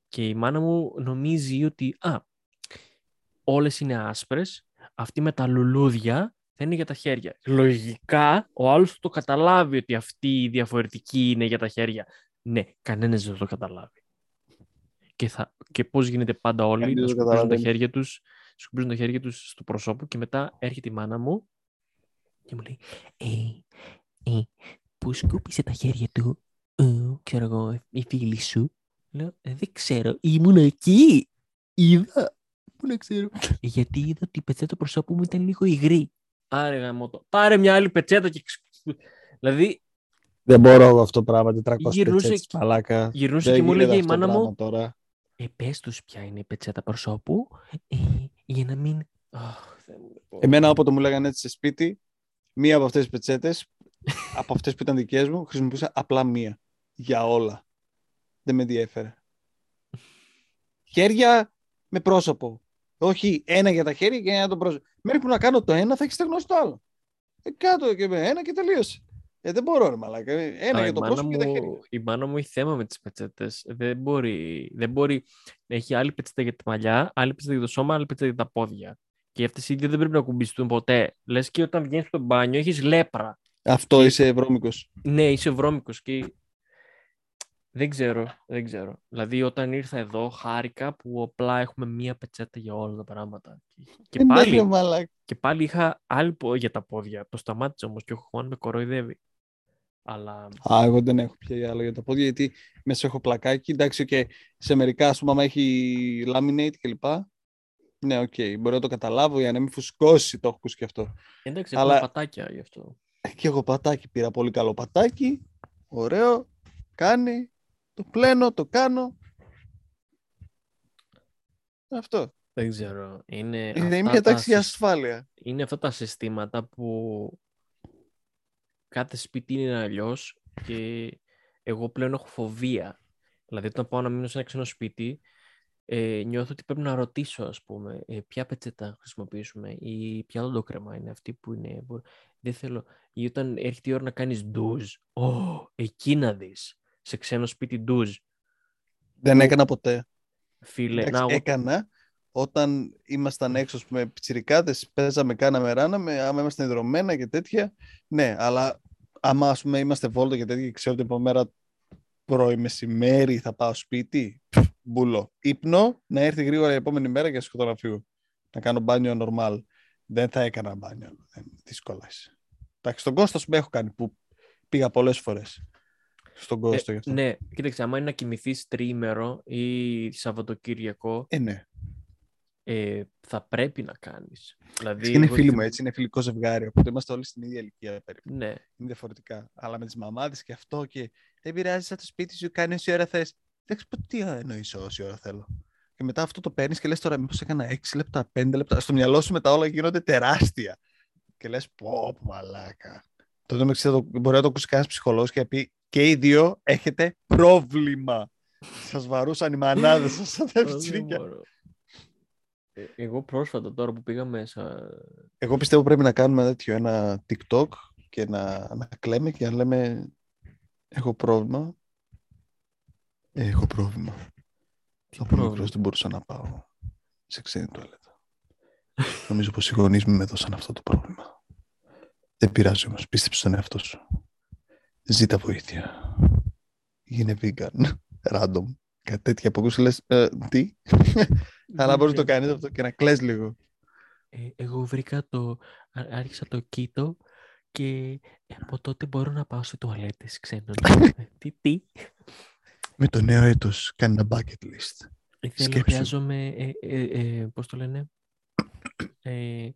Και η μάνα μου νομίζει ότι α, όλες είναι άσπρες, αυτή με τα λουλούδια θα είναι για τα χέρια. Λογικά ο άλλος θα το καταλάβει ότι αυτή η διαφορετική είναι για τα χέρια. Ναι, κανένας δεν θα το καταλάβει. Και, θα, και πώς γίνεται πάντα όλοι Κανείς να δεν το σκουπίζουν τα καταλαβαίνει. χέρια τους σκουπίζουν τα χέρια τους στο προσώπο και μετά έρχεται η μάνα μου και μου λέει ε, ε, που σκούπισε τα χέρια του ε, ξέρω εγώ η φίλη σου λέω «Ε, δεν ξέρω ήμουν εκεί είδα πού να ξέρω «Ε, γιατί είδα ότι η πετσέτα του προσώπου μου ήταν λίγο υγρή άρε γαμώτο πάρε μια άλλη πετσέτα και ξ- δηλαδή Δεν μπορώ εγώ αυτό το πράγμα. 400 Γυρνούσε πετσέτες, και- μαλάκα. γυρνούσε Δεν και μου γίνεται έλεγε η αυτό το μάνα μου πράγμα Τώρα. ε, πες τους ποια είναι η πετσέτα προσώπου ε, για να μην Αχ, Θεέ μου, λοιπόν. Εμένα όποτε μου λέγανε έτσι σε σπίτι, μία από αυτές τις πετσέτες, από αυτές που ήταν δικές μου, χρησιμοποιούσα απλά μία. Για όλα. Δεν με ενδιέφερε. Χέρια με πρόσωπο. Όχι ένα για τα χέρια και ένα για το πρόσωπο. Μέχρι που να κάνω το ένα θα έχεις στεγνώσει το άλλο. Ε, κάτω και με ένα και τελείωσε. Ε, δεν μπορώ, ρε μαλάκα. Ένα Α, για η το μάνα πρόσωπο και τα μου- χέρια. Η μάνα μου έχει θέμα με τις πετσέτες. Δεν μπορεί, δεν μπορεί να έχει άλλη πετσέτα για τα μαλλιά, άλλη πετσέτα για το σώμα, άλλη πετσέτα για τα πόδια. Και αυτές οι δύο δεν πρέπει να κουμπιστούν ποτέ. Λες και όταν βγαίνεις στο μπάνιο έχεις λέπρα. Αυτό Και- είσαι βρώμικος. Ναι, είσαι βρώμικος και δεν ξέρω, δεν ξέρω. Δηλαδή όταν ήρθα εδώ χάρηκα που απλά έχουμε μία πετσέτα για όλα τα πράγματα. Και, και Ε, ναι, πάλι, ρε μαλάκα. και πάλι είχα άλλη πο- για τα πόδια. Το σταμάτησα όμως και ο Χουάν με κοροϊδεύει. Αλλά Α, εγώ δεν έχω πια άλλο για τα πόδια, γιατί μέσα έχω πλακάκι. Εντάξει, και σε μερικά, ας πούμε, άμα έχει laminate κλπ. Ναι, οκ, μπορώ να το καταλάβω για να μην φουσκώσει, το έχω ακούσει και αυτό. εντάξει, Αλλά- έχουμε πατάκια γι' αυτό. Ε, Και εγώ πατάκι πήρα, πολύ καλό πατάκι, ωραίο, κάνει, το πλένω, το κάνω. Αυτό. Δεν ξέρω. Είναι, Είναι αυτά μια τα τάξη για συ- ασφάλεια. είναι αυτά τα συστήματα που κάθε σπίτι είναι αλλιώς και εγώ πλέον έχω φοβία. Δηλαδή, όταν πάω να μείνω σε ένα ξένο σπίτι, ε, νιώθω ότι πρέπει να ρωτήσω, ας πούμε, ε, ποια πετσέτα χρησιμοποιήσουμε ή ποια οντοκρέμα είναι αυτή που είναι. μπο- Δεν θέλω. Ή όταν έρχεται η ώρα να κάνεις ντουζ, Ω, εκεί να δεις. Σε ξένο σπίτι ντουζ. Δεν έκανα ποτέ. Φίλε, Εντάξει, να, εγώ- έκανα όταν ήμασταν έξω ας πούμε, πιτσιρικάδες, παίζαμε, κάναμε, ράναμε, άμα ήμασταν ιδρωμένα και τέτοια, ναι, αλλά άμα ας πούμε, είμαστε βόλτα και τέτοια και ξέρω ότι την επόμενη μέρα πρωί μεσημέρι θα πάω σπίτι, πφ, μπουλό. Ύπνο, να έρθει γρήγορα η επόμενη μέρα και να σηκωθώ να φύγω. Να κάνω μπάνιο normal. Δεν θα έκανα μπάνιο. Δεν, δύσκολα είσαι. Εντάξει, στον Κώστα σου έχω κάνει που πήγα πολλές φορές. Στον Κώστα γι' αυτό. ναι, κοίταξε, άμα είναι να κοιμηθείς τριήμερο ή Σαββατοκύριακο, Ε, ναι. ε, θα πρέπει να κάνεις. Δηλαδή, είναι εγώ φίλοι μου θυμ- έτσι, είναι φιλικό ζευγάρι. Οπότε είμαστε όλοι στην ίδια ηλικία περίπου. Ναι, Είναι διαφορετικά. Αλλά με τις μαμάδες και αυτό και δεν πειράζει σαν το σπίτι σου, κάνεις όση ώρα θες. Δεν ξέρω τι εννοείς όση ώρα θέλω. Και μετά αυτό το παίρνεις και λες τώρα, μήπως έκανα 6 λεπτά, 5 λεπτά. Στο μυαλό σου μετά όλα γίνονται τεράστια. Και λες, πω, πω, μαλάκα. Τότε με ξέρω, μπορεί να το ακούσει κανένας ψυχολόγος και να πει και οι δύο έχετε πρόβλημα. Σας βαρούσαν οι μανάδες σας σαν τα δεν πιτσιρίκια. μπορώ. Ε, Εγώ πρόσφατα τώρα που πήγα μέσα. Εγώ πιστεύω πρέπει να κάνουμε τέτοιο ένα TikTok και να, να κλαίμε και να λέμε έχω πρόβλημα. Ε, έχω πρόβλημα. Τι Από πρόβλημα; μικρός δεν μπορούσα να πάω σε ξένη τουαλέτα. Νομίζω πως οι γονείς μου με έδωσαν αυτό το πρόβλημα. Δεν πειράζει όμως, πίστεψε στον εαυτό σου. Ζήτα βοήθεια. Γίνε vegan. Random. Κάτι τέτοια που ακούσεις λες, «Ε, τι; Αλλά μπορείς να το κάνεις αυτό και να κλαις λίγο. Ε, εγώ βρήκα το. ά- Άρχισα το κήτο και από τότε μπορώ να πάω σε τουαλέτες ξένων. Ε, τι, τι; Με το νέο έτος κάνει ένα bucket list. Ε, Θέλω, Σκέψου. χρειάζομαι, ε, ε, ε, πώς το λένε, ε,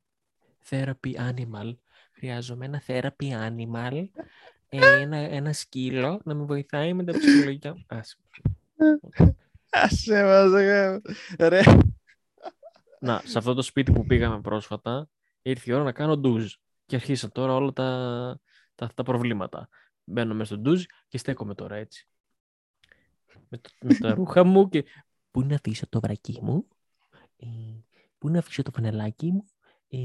therapy animal. Χρειάζομαι ένα therapy animal, ε, ένα, ένα σκύλο να με βοηθάει με τα ψυχολογικά. Άσε. Άσε μας, αγάπη. ρε. Να, σε αυτό το σπίτι που πήγαμε πρόσφατα, ήρθε η ώρα να κάνω ντουζ. Και αρχίσαν τώρα όλα τα, τα, τα προβλήματα. Μπαίνω μέσα στο ντουζ και στέκομαι τώρα έτσι. Με, το- με τα ρούχα μου και... Πού να αφήσω το βρακί μου, ε, πού να αφήσω το φανελάκι μου, ε,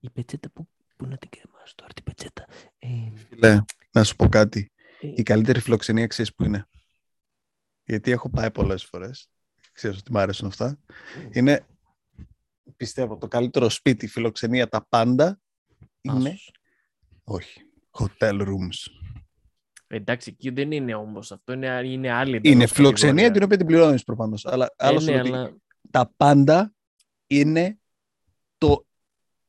η πετσέτα που, πού να την κρεμάσω τώρα την πετσέτα. Ε, Φίλε, να σου πω κάτι. ε, Η καλύτερη φιλοξενία ξέρεις που είναι; Γιατί έχω πάει πολλές φορές. Ξέρεις ότι μου αρέσουν αυτά. Είναι, πιστεύω, το καλύτερο σπίτι, φιλοξενία, τα πάντα είναι... Άσος. Όχι. Hotel rooms. Εντάξει, εκεί δεν είναι όμως. Αυτό είναι, είναι άλλη. Είναι εντελώς φιλοξενία την κατηγορία. οποία την πληρώνεις προφανώς. Αλλά Ε, άλλο ναι, είναι ότι αλλά τα πάντα είναι το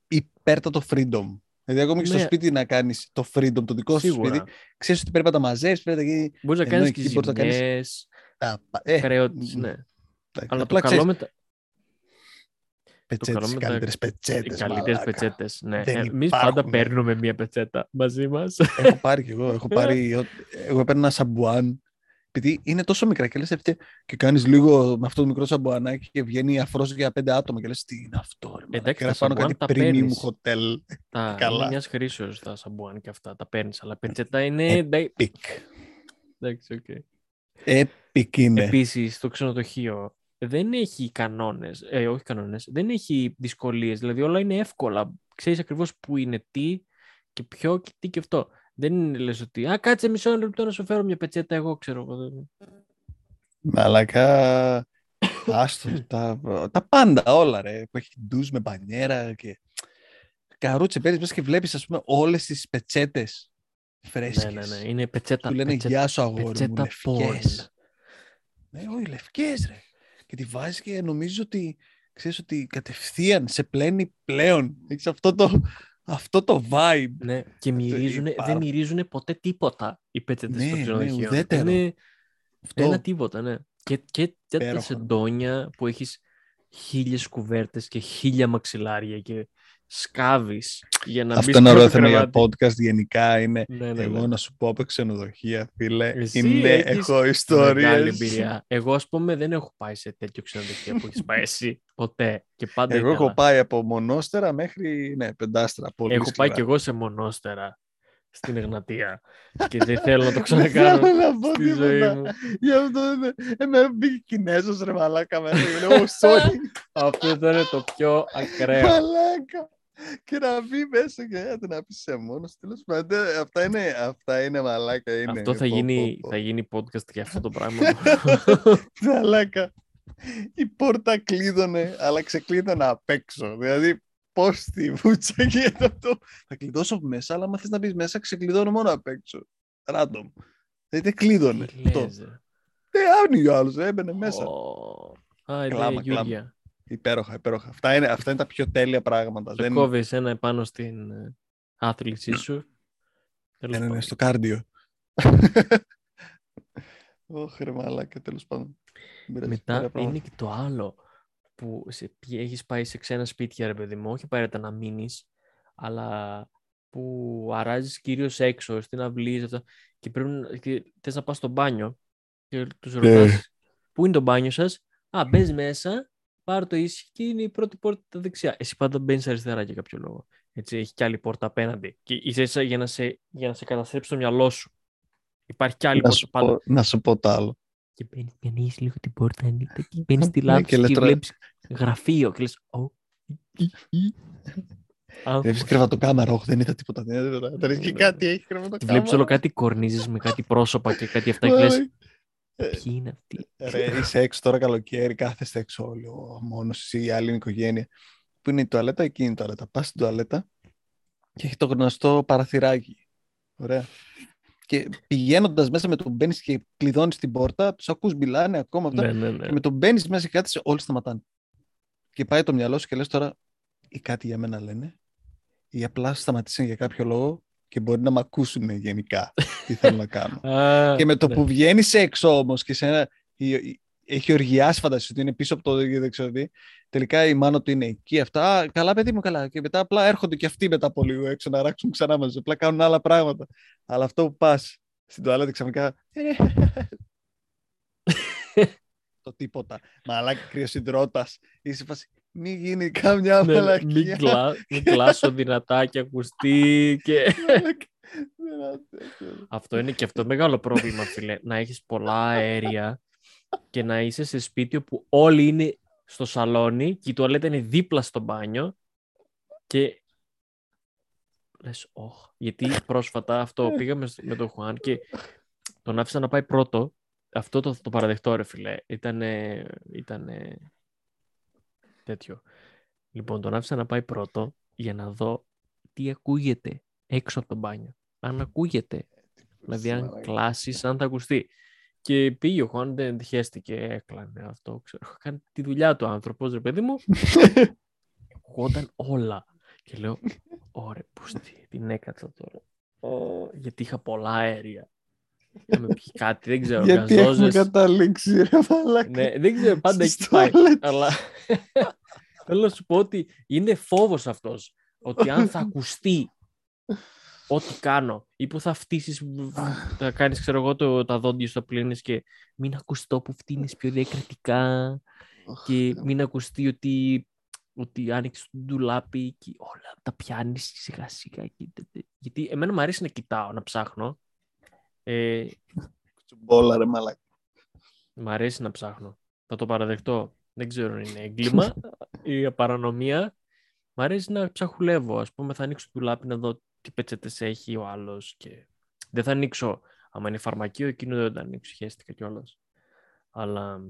υπέρτατο freedom. Δηλαδή, ακόμη και στο Ναι. σπίτι να κάνεις το freedom, το δικό σου σίγουρα. σπίτι, ξέρεις ότι πρέπει να τα μαζέψεις, πρέπει να γίνει. Μπορείς να ενώ κάνεις εκεί και μπορείς να κάνεις- ζημιέ, Τα... πα- Ε, χρεώτες, μ, ναι. εντάξει. Αλλά Απλά το καλό ξέρεις, με τα πετσέτες, καλό οι με τα- καλύτερες οι πετσέτες, καλύτερες μαλάκα. πετσέτες. Ναι. Δεν Εμείς πάντα υπάρχουν. παίρνουμε μία πετσέτα μαζί μας. Έχω πάρει κι εγώ. Έχω πάρει. ο- Εγώ έπαιρνα ένα σαμπουάν. Επειδή είναι τόσο μικρά και λες «Ευτέ», και κάνεις λίγο με αυτό το μικρό σαμπουανάκι και βγαίνει αφρός για πέντε άτομα και λες τι είναι αυτό ρε μαλάκα». Εντάξει, Και να τα πάνω σαμπουάν κάτι τα premium παίρνεις. hotel τα Καλά. είναι μιας χρήσεως τα σαμπουάν και αυτά. Τα παίρνεις. Αλλά πετσέτα Ε, είναι. εντά- epic Εντάξει, οκ. epic είναι Επίσης, το ξενοδοχείο δεν έχει κανόνες. Ε, όχι κανόνες. Δεν έχει δυσκολίες. Δηλαδή, όλα είναι εύκολα. Ξέρεις ακριβώς πού είναι τι και ποιο και τι και αυτό. Δεν είναι λες ότι. Α, κάτσε μισό λεπτό να σου φέρω μια πετσέτα. Εγώ ξέρω. εγώ δεν- Μαλακά άστο τα, τα πάντα όλα ρε που έχει ντουζ με μπανιέρα και καρούτσε παίρνεις μέσα και βλέπεις ας πούμε όλες τις πετσέτες φρέσκες Ναι, ναι, ναι. Είναι πετσέτα. Του λένε πετσέτα- γεια σου αγόρι μου, πετσέτα λευκές. porn. Ναι, όχι, λευκές ρε. Και τη βάζεις και νομίζεις ότι, ξέρεις ότι κατευθείαν σε πλένει πλέον. Έχεις αυτό το, αυτό το vibe. Ναι, και μυρίζουν, δεν υπάρχουν. μυρίζουν ποτέ τίποτα οι πετσέτες Ναι, στο ναι, ξενοδοχείο. ουδέτερο. Είναι Αυτό. ένα τίποτα, ναι. Και, και τέτοια Υπέροχο. σεντόνια που έχεις χίλιες κουβέρτες και χίλια μαξιλάρια και σκάβεις για να μπεις Αυτό είναι στο ωραίο θέμα για κρεβάτι. podcast γενικά. Είναι Ναι, ναι, εγώ ναι. να σου πω από ξενοδοχεία, φίλε. Εσύ είναι, έχεις έχω Μεγάλη ιστορίες. εμπειρία. Εγώ, ας πούμε, δεν έχω πάει σε τέτοιο ξενοδοχείο που έχεις πάει εσύ. Ποτέ. Και πάντα Εγώ ήθελα. έχω πάει από μονόστερα μέχρι ναι, πεντάστερα. Πολύ Έχω πάει σκληρά. κι εγώ σε μονόστερα στην Εγνατία και δεν θέλω να το Δεν ξανακάνω θέλω να πω στη ζωή τίποτα. μου. Γι' αυτό είναι. Εμένα μπήκε Κινέζος ρε μαλάκα μέσα. Και λέω, «Ω, sorry, Αυτό ήταν το πιο ακραίο. μαλάκα. Και να μπει μέσα και να την αφήσει σε μόνος. Τέλος πάντων, αυτά είναι, αυτά είναι μαλάκα. Είναι. Αυτό θα Πω, γίνει, πω, πω. θα γίνει podcast για αυτό το πράγμα. Μαλάκα. Η πόρτα κλείδωνε, αλλά ξεκλείδωνε απ' έξω. Δηλαδή, πώς τη βούτσα γίνεται αυτό. Θα κλειδώσω από μέσα, αλλά άμα θες να μπεις μέσα, ξεκλειδώνω μόνο απ' έξω. Random. Δηλαδή, δεν κλείδωνε. Τι Αυτό. λες, ρε. Δεν άνοιγε ο άλλος, έμπαινε μέσα. Ω. Α, Κλάμα, είναι κλάμα. Γιούργια. Υπέροχα, υπέροχα. Αυτά είναι, αυτά είναι τα πιο τέλεια πράγματα. Σε Δεν κόβεις εσένα επάνω στην ε, άθλησή σου. Τέλος είναι, είναι πάντων. στο κάρντιο. Ωχ, ρε μαλάκα, τέλος πάντων. Δεν πειράζει, Μετά ωραία πράγματα. είναι και το άλλο που σε, έχεις πάει σε ξένα σπίτια, ρε παιδί μου, όχι απαραίτητα να μείνεις, αλλά που αράζεις κυρίως έξω, στην αυλή, σε αυτά, και πρέπει να, και θες να πας στο μπάνιο και τους Ναι. ρωτάς πού είναι το μπάνιο σας, α, μπες μέσα, πάρ το ίσχυ και είναι η πρώτη πόρτα τα δεξιά. Εσύ πάντα μπαίνεις αριστερά για κάποιο λόγο. Έτσι, έχει κι άλλη πόρτα απέναντι. Και ίσα ίσα για να σε, για να σε καταστρέψει το μυαλό σου. Υπάρχει κι άλλη να, σου πόρτα πάντα. πω, να σου πω το άλλο. Και μπαίνεις και ανοίγεις λίγο την πόρτα ανοιχτά και μπαίνεις στη Ναι, λάμπη και σου λες και τώρα- βλέπεις γραφείο και λες «Ω, ι, ι». Άγχος. Βλέπει κρεβατοκάμαρα, όχι, δεν είδα τίποτα. Δεν είδα τίποτα. Δεν έχει και Ναι. κάτι, έχει Και κρεβατοκάμαρα. βλέπεις όλο κάτι κορνίζεις με κάτι πρόσωπα και κάτι αυτά και λες Ε, ποιοι είναι αυτοί; Ρε, είσαι έξω τώρα καλοκαίρι, κάθεστε έξω όλοι, ο μόνος εσύ, η άλλη είναι η οικογένεια. Πού είναι η τουαλέτα, εκεί είναι η τουαλέτα. Πας στην τουαλέτα και έχει το γνωστό παραθυράκι. Ωραία. Και πηγαίνοντας μέσα με τον μπαίνεις και κλειδώνεις την πόρτα, τους ακούς μιλάνε ακόμα αυτά. Ναι, ναι, ναι. Και με τον μπαίνεις μέσα και κάθεσαι, όλοι σταματάνε. Και πάει το μυαλό σου και λες τώρα, ή κάτι για μένα λένε, ή απλά σταματήσαν για κάποιο λόγο και μπορεί να μ' ακούσουν γενικά τι θέλω να κάνω. Α, και με το ναι. που βγαίνει έξω όμω και σε ένα. η- η- Έχει οργιάσει, φανταστεί ότι είναι πίσω από το δεν ξέρω τι. Τελικά η μάνα του είναι εκεί. Αυτά. «Α, καλά, παιδί μου, καλά. Και μετά απλά έρχονται και αυτοί μετά από λίγο έξω να ράξουν ξανά μαζί. Απλά κάνουν άλλα πράγματα. Αλλά αυτό που πα στην τουαλέτα ξαφνικά. το τίποτα. Μαλάκι κρυοσυντρώτα. Είσαι φάση. Μην γίνει κάμια Ναι, ναι, μαλακία. Μην κλα- μην κλάσω δυνατά και ακουστεί και... Μαλάκα. Δεν αντέχω. Αυτό είναι και αυτό μεγάλο πρόβλημα, φίλε. Να έχεις πολλά αέρια και να είσαι σε σπίτι όπου όλοι είναι στο σαλόνι και η τουαλέτα είναι δίπλα στο μπάνιο και λες, όχ, γιατί πρόσφατα αυτό πήγαμε στο- με τον Χουάν και τον άφησα να πάει πρώτο αυτό το, το παραδεχτώ ρε φίλε. Ήτανε, ήτανε τέτοιο. Λοιπόν, τον άφησα να πάει πρώτο για να δω τι ακούγεται έξω από το μπάνιο. Αν ακούγεται. Δηλαδή αν κλάσεις, αν θα ακουστεί. Και πήγε ο Χουάν, δεν χαίστηκε, έκλανε αυτό. Ξέρω, κάνει τη δουλειά του άνθρωπος, ρε παιδί μου. Ακούγονταν όλα. Και λέω, ωραία, πούστη, την έκατσα τώρα. Ω, γιατί είχα πολλά αέρια. Είχαμε πει κάτι, δεν ξέρω. Γιατί έχουμε γαζόζες. καταλήξει, ρε μαλάκα. Ναι, δεν ξέρω, πάντα Στις εκεί πάει. toilets. Αλλά θέλω να σου πω ότι είναι φόβος αυτός. Ότι αν θα ακουστεί ό,τι κάνω ή που θα φτύσεις, θα κάνεις ξέρω εγώ το, τα δόντια σου, θα πλύνεις και μην ακουστώ που φτύνεις πιο διακριτικά και μην ακουστεί ότι, ότι άνοιξες το ντουλάπι και όλα τα πιάνεις σιγά σιγά. και τε- τε. Γιατί εμένα μου αρέσει να κοιτάω, να ψάχνω. Ε, Τσουμπόλα, ρε μαλάκα. Μ' αρέσει να ψάχνω. Θα το παραδεχτώ. Δεν ξέρω αν είναι έγκλημα ή παρανομία. Μ' αρέσει να ψαχουλεύω. Ας πούμε, θα ανοίξω το ντουλάπι να δω τι πετσέτες έχει ο άλλος και δεν θα ανοίξω. Αν είναι φαρμακείο, εκείνο δεν θα ανοίξω. Χαίστηκα κιόλας. Αλλά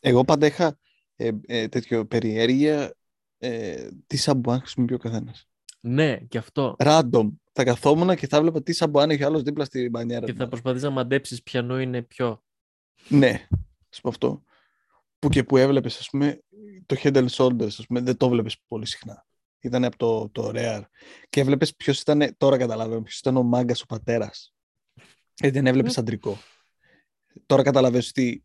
Εγώ πάντα είχα ε, ε, τέτοιο περιέργεια ε, τι σαμπουάν χρησιμοποιεί ο καθένας. ναι, και αυτό. Random. Θα καθόμουν και θα έβλεπα τι σαμπουάν έχει άλλος δίπλα στη μπανιέρα. Και του. θα προσπαθείς να μαντέψεις ποιανό είναι ποιο. Ναι, σου πω αυτό. Που και που έβλεπες, ας πούμε, το Head and Shoulders, ας πούμε, δεν το έβλεπες πολύ συχνά. Ήταν από το, το Rare. Και έβλεπες ποιος ήταν, τώρα καταλαβαίνω, ποιος ήταν ο μάγκας ο πατέρας. Ε, δεν έβλεπες αντρικό. Τώρα καταλαβαίνω ότι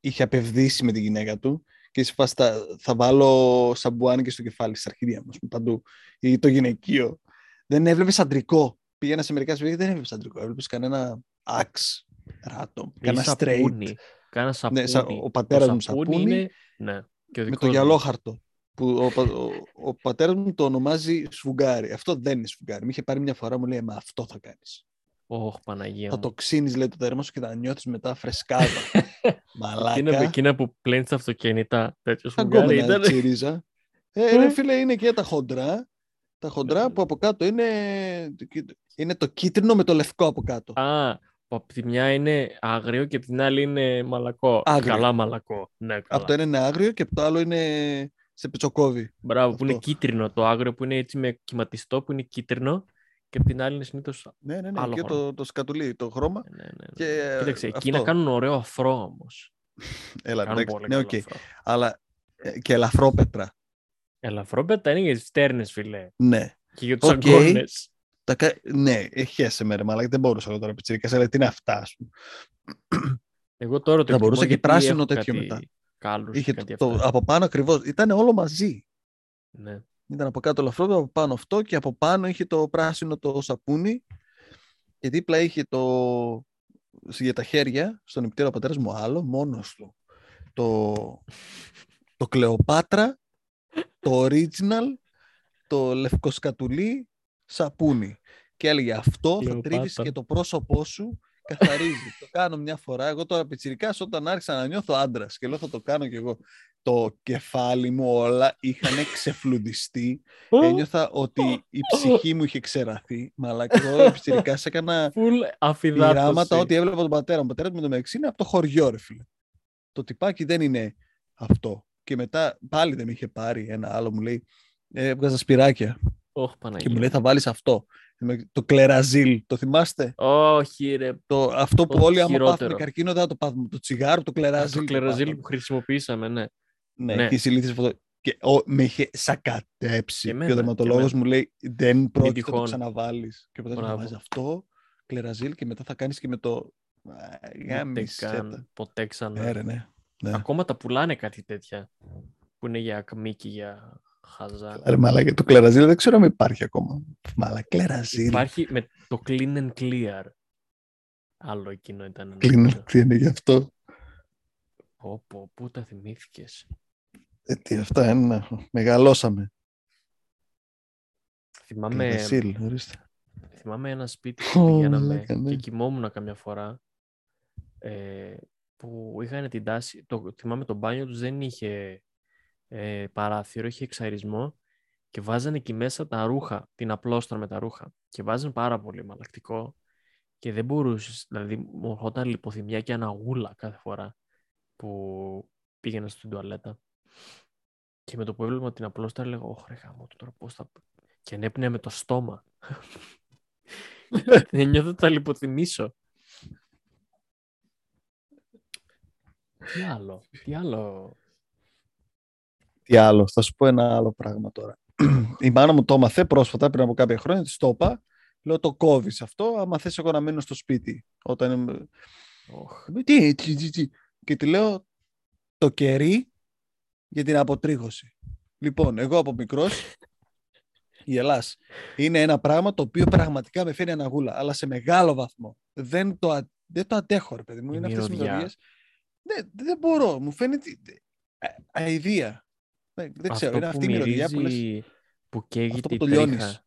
είχε απευδίσει με τη γυναίκα του και σε φάση θα, θα βάλω σαμπουάνι και στο κεφάλι, στα αρχίδια μου, ας πούμε, παντού. Ή το γυναικείο. Δεν έβλεπες αντρικό. Πήγαινα σε μερικά σπίτια και δεν έβλεπες αντρικό. Έβλεπες κανένα axe, ράτο, Ή κανένα straight. Σαπούνι. Κάνα σαπούνι. Ναι, σαν ο πατέρας Το μου σαπούνι είναι... Ναι. Και ο με δικός το μου. γυαλόχαρτο. Που ο, πα- ο, ο πατέρας μου το ονομάζει σφουγγάρι. Αυτό δεν είναι σφουγγάρι. Με είχε πάρει μια φορά, μου λέει, Μα αυτό θα κάνεις. Ωχ, Παναγία Θα μου. το ξύνεις, λέει, το δέρμα σου και θα νιώθεις μετά φρεσκάδα. Εκείνα, Μαλάκα. εκείνα που πλένεις τα αυτοκίνητα, τέτοιο Ακόμα σφουγγάρι να ήταν. τσίριζα. Ε, ρε φίλε, είναι και τα χοντρά. Τα χοντρά που από κάτω είναι, είναι το κίτρινο με το λευκό από κάτω. Α, που από τη μια είναι άγριο και από την άλλη είναι μαλακό. Άγριο. Καλά μαλακό. Ναι, καλά. Από το ένα είναι άγριο και από το άλλο είναι σε πετσοκόβει. Μπράβο, που είναι αυτό. κίτρινο το άγριο, που είναι έτσι με κυματιστό, που είναι κίτρινο και από την άλλη είναι συνήθως... Ναι, ναι, ναι. Άλλο και χρώμα. το, το σκατουλί, το χρώμα. Ναι, ναι, ναι. Και, Κοίταξε, αυτό. εκείνα κάνουν ωραίο αφρό όμως. Έλα, Κάνουν εντάξει. πολύ Ναι, καλό οκ. αφρό. Αλλά ε, και ελαφρόπετρα. Ελαφρόπετρα είναι για τις φτέρνες, φίλε. Ναι. Και για τους Οκ. αγκώνες. Τα, κα- ναι, έχιασε με ρε μαλάκα, δεν μπορούσα εγώ τώρα πιτσιρικά, αλλά τι είναι αυτά, ας πούμε. Εγώ τώρα το Θα μπορούσα εκτιμώ και γιατί πράσινο έχω τέτοιο κάτι μετά. Κάλους Είχε και κάτι το, το, αυτά. από πάνω ακριβώς, ήταν όλο μαζί. Ναι. Ήταν από κάτω ελαφρόπετρα, από πάνω αυτό και από πάνω είχε το πράσινο το σαπούνι και δίπλα είχε το, για τα χέρια, στον νιπτήρα ο πατέρας μου άλλο, μόνος του. Το, το Κλεοπάτρα, το original, το λευκοσκατουλί σαπούνι. Και έλεγε αυτό θα Κλεοπάτρα. τρίβεις και το πρόσωπό σου καθαρίζει. το κάνω μια φορά. Εγώ τώρα πιτσιρικάς όταν άρχισα να νιώθω άντρας και λέω θα το κάνω κι εγώ. Το κεφάλι μου όλα είχαν ξεφλουδιστεί. Ένιωθα ότι η ψυχή μου είχε ξεραθεί. Μαλάκα, εγώ πιτσιρικάς έκανα Φουλ πειράματα αφιδάτωση. ό,τι έβλεπα τον πατέρα μου. Ο πατέρας μου με το μεταξύ είναι από το χωριό, ρε φίλε. Το τυπάκι δεν είναι αυτό. Και μετά πάλι δεν με είχε πάρει ένα άλλο, μου λέει, ε, έβγαζα σπυράκια. Ωχ, Και Παναγία. μου λέει, θα βάλεις αυτό. Το κλεραζίλ, το θυμάστε; Όχι, ρε. Το, αυτό που Το όλοι άμα χειρότερο. πάθουν καρκίνο δεν θα το πάθουν. Το τσιγάρο, το κλεραζίλ. Το κλεραζίλ που χρησιμοποιήσαμε, ναι. Ναι, Ναι. και η συλλήθηση φωτο... Και ο, με είχε σακατέψει. Και εμένα, και ο και δερματολόγος εμένα. μου λέει, δεν πρόκειται να το τυχόν. ξαναβάλεις. Και ο πατέρας μου Μπράβο. βάζει αυτό, κλεραζίλ και μετά θα κάνεις και με το... Α, Ούτε γάμισε τα. καν. Ποτέ ξανά. Ναι, ρε, ναι. ναι. Ακόμα τα πουλάνε κάτι τέτοια. Που είναι για ακμή και για χαζά. Ρε μαλάκα, το κλεραζίλ δεν ξέρω αν υπάρχει ακόμα. Μαλάκα, κλεραζίλ. Υπάρχει με το clean and clear. Άλλο εκείνο ήταν. Κλείνω, νομίζω. τι είναι γι' αυτό. Πω, πω, πού τα θυμήθηκες; Ε, τι αυτά είναι, μεγαλώσαμε. Θυμάμαι, Κλεραζίλ, ορίστε. θυμάμαι ένα σπίτι που Ω, πηγαίναμε μαλάκα, ναι. και κοιμόμουν καμιά φορά ε, που είχαν την τάση, το, θυμάμαι το μπάνιο τους δεν είχε ε, παράθυρο, είχε εξαρισμό και βάζανε εκεί μέσα τα ρούχα, την απλόστρα με τα ρούχα και βάζανε πάρα πολύ μαλακτικό και δεν μπορούσες. Δηλαδή, μου ερχόταν λιποθυμιά και αναγούλα κάθε φορά που πήγαινα στην τουαλέτα. Και με το που έβλεπα την απλώστρα έλεγα, Ωχ, ρε γάμο, τώρα πώς θα... Και ενέπνεε με το στόμα. Δεν νιώθω ότι θα λιποθυμίσω. Τι άλλο, τι άλλο. Τι άλλο, θα σου πω ένα άλλο πράγμα τώρα. Η μάνα μου το έμαθε πρόσφατα πριν από κάποια χρόνια, της το είπα. Λέω το κόβεις αυτό, άμα θες εγώ να μείνω στο σπίτι. Όταν είμαι... Οχ. Τι, τι, τι, τι. Και τη λέω το κερί για την αποτρίχωση. Λοιπόν, εγώ από μικρός, η Ελλάς, είναι ένα πράγμα το οποίο πραγματικά με φέρει αναγούλα, αλλά σε μεγάλο βαθμό. Δεν το, α- δεν το αντέχω, ρε παιδί μου. Η Είναι αυτές οι μυρωδιά. μυρωδιές. Δεν, δεν μπορώ. Μου φαίνεται α- αηδία. Δεν, δεν ξέρω. Αυτό Είναι που αυτή η μυρωδιά που λες, μυρίζει, που καίγεται αυτό που η το τρίχα. λιώνεις.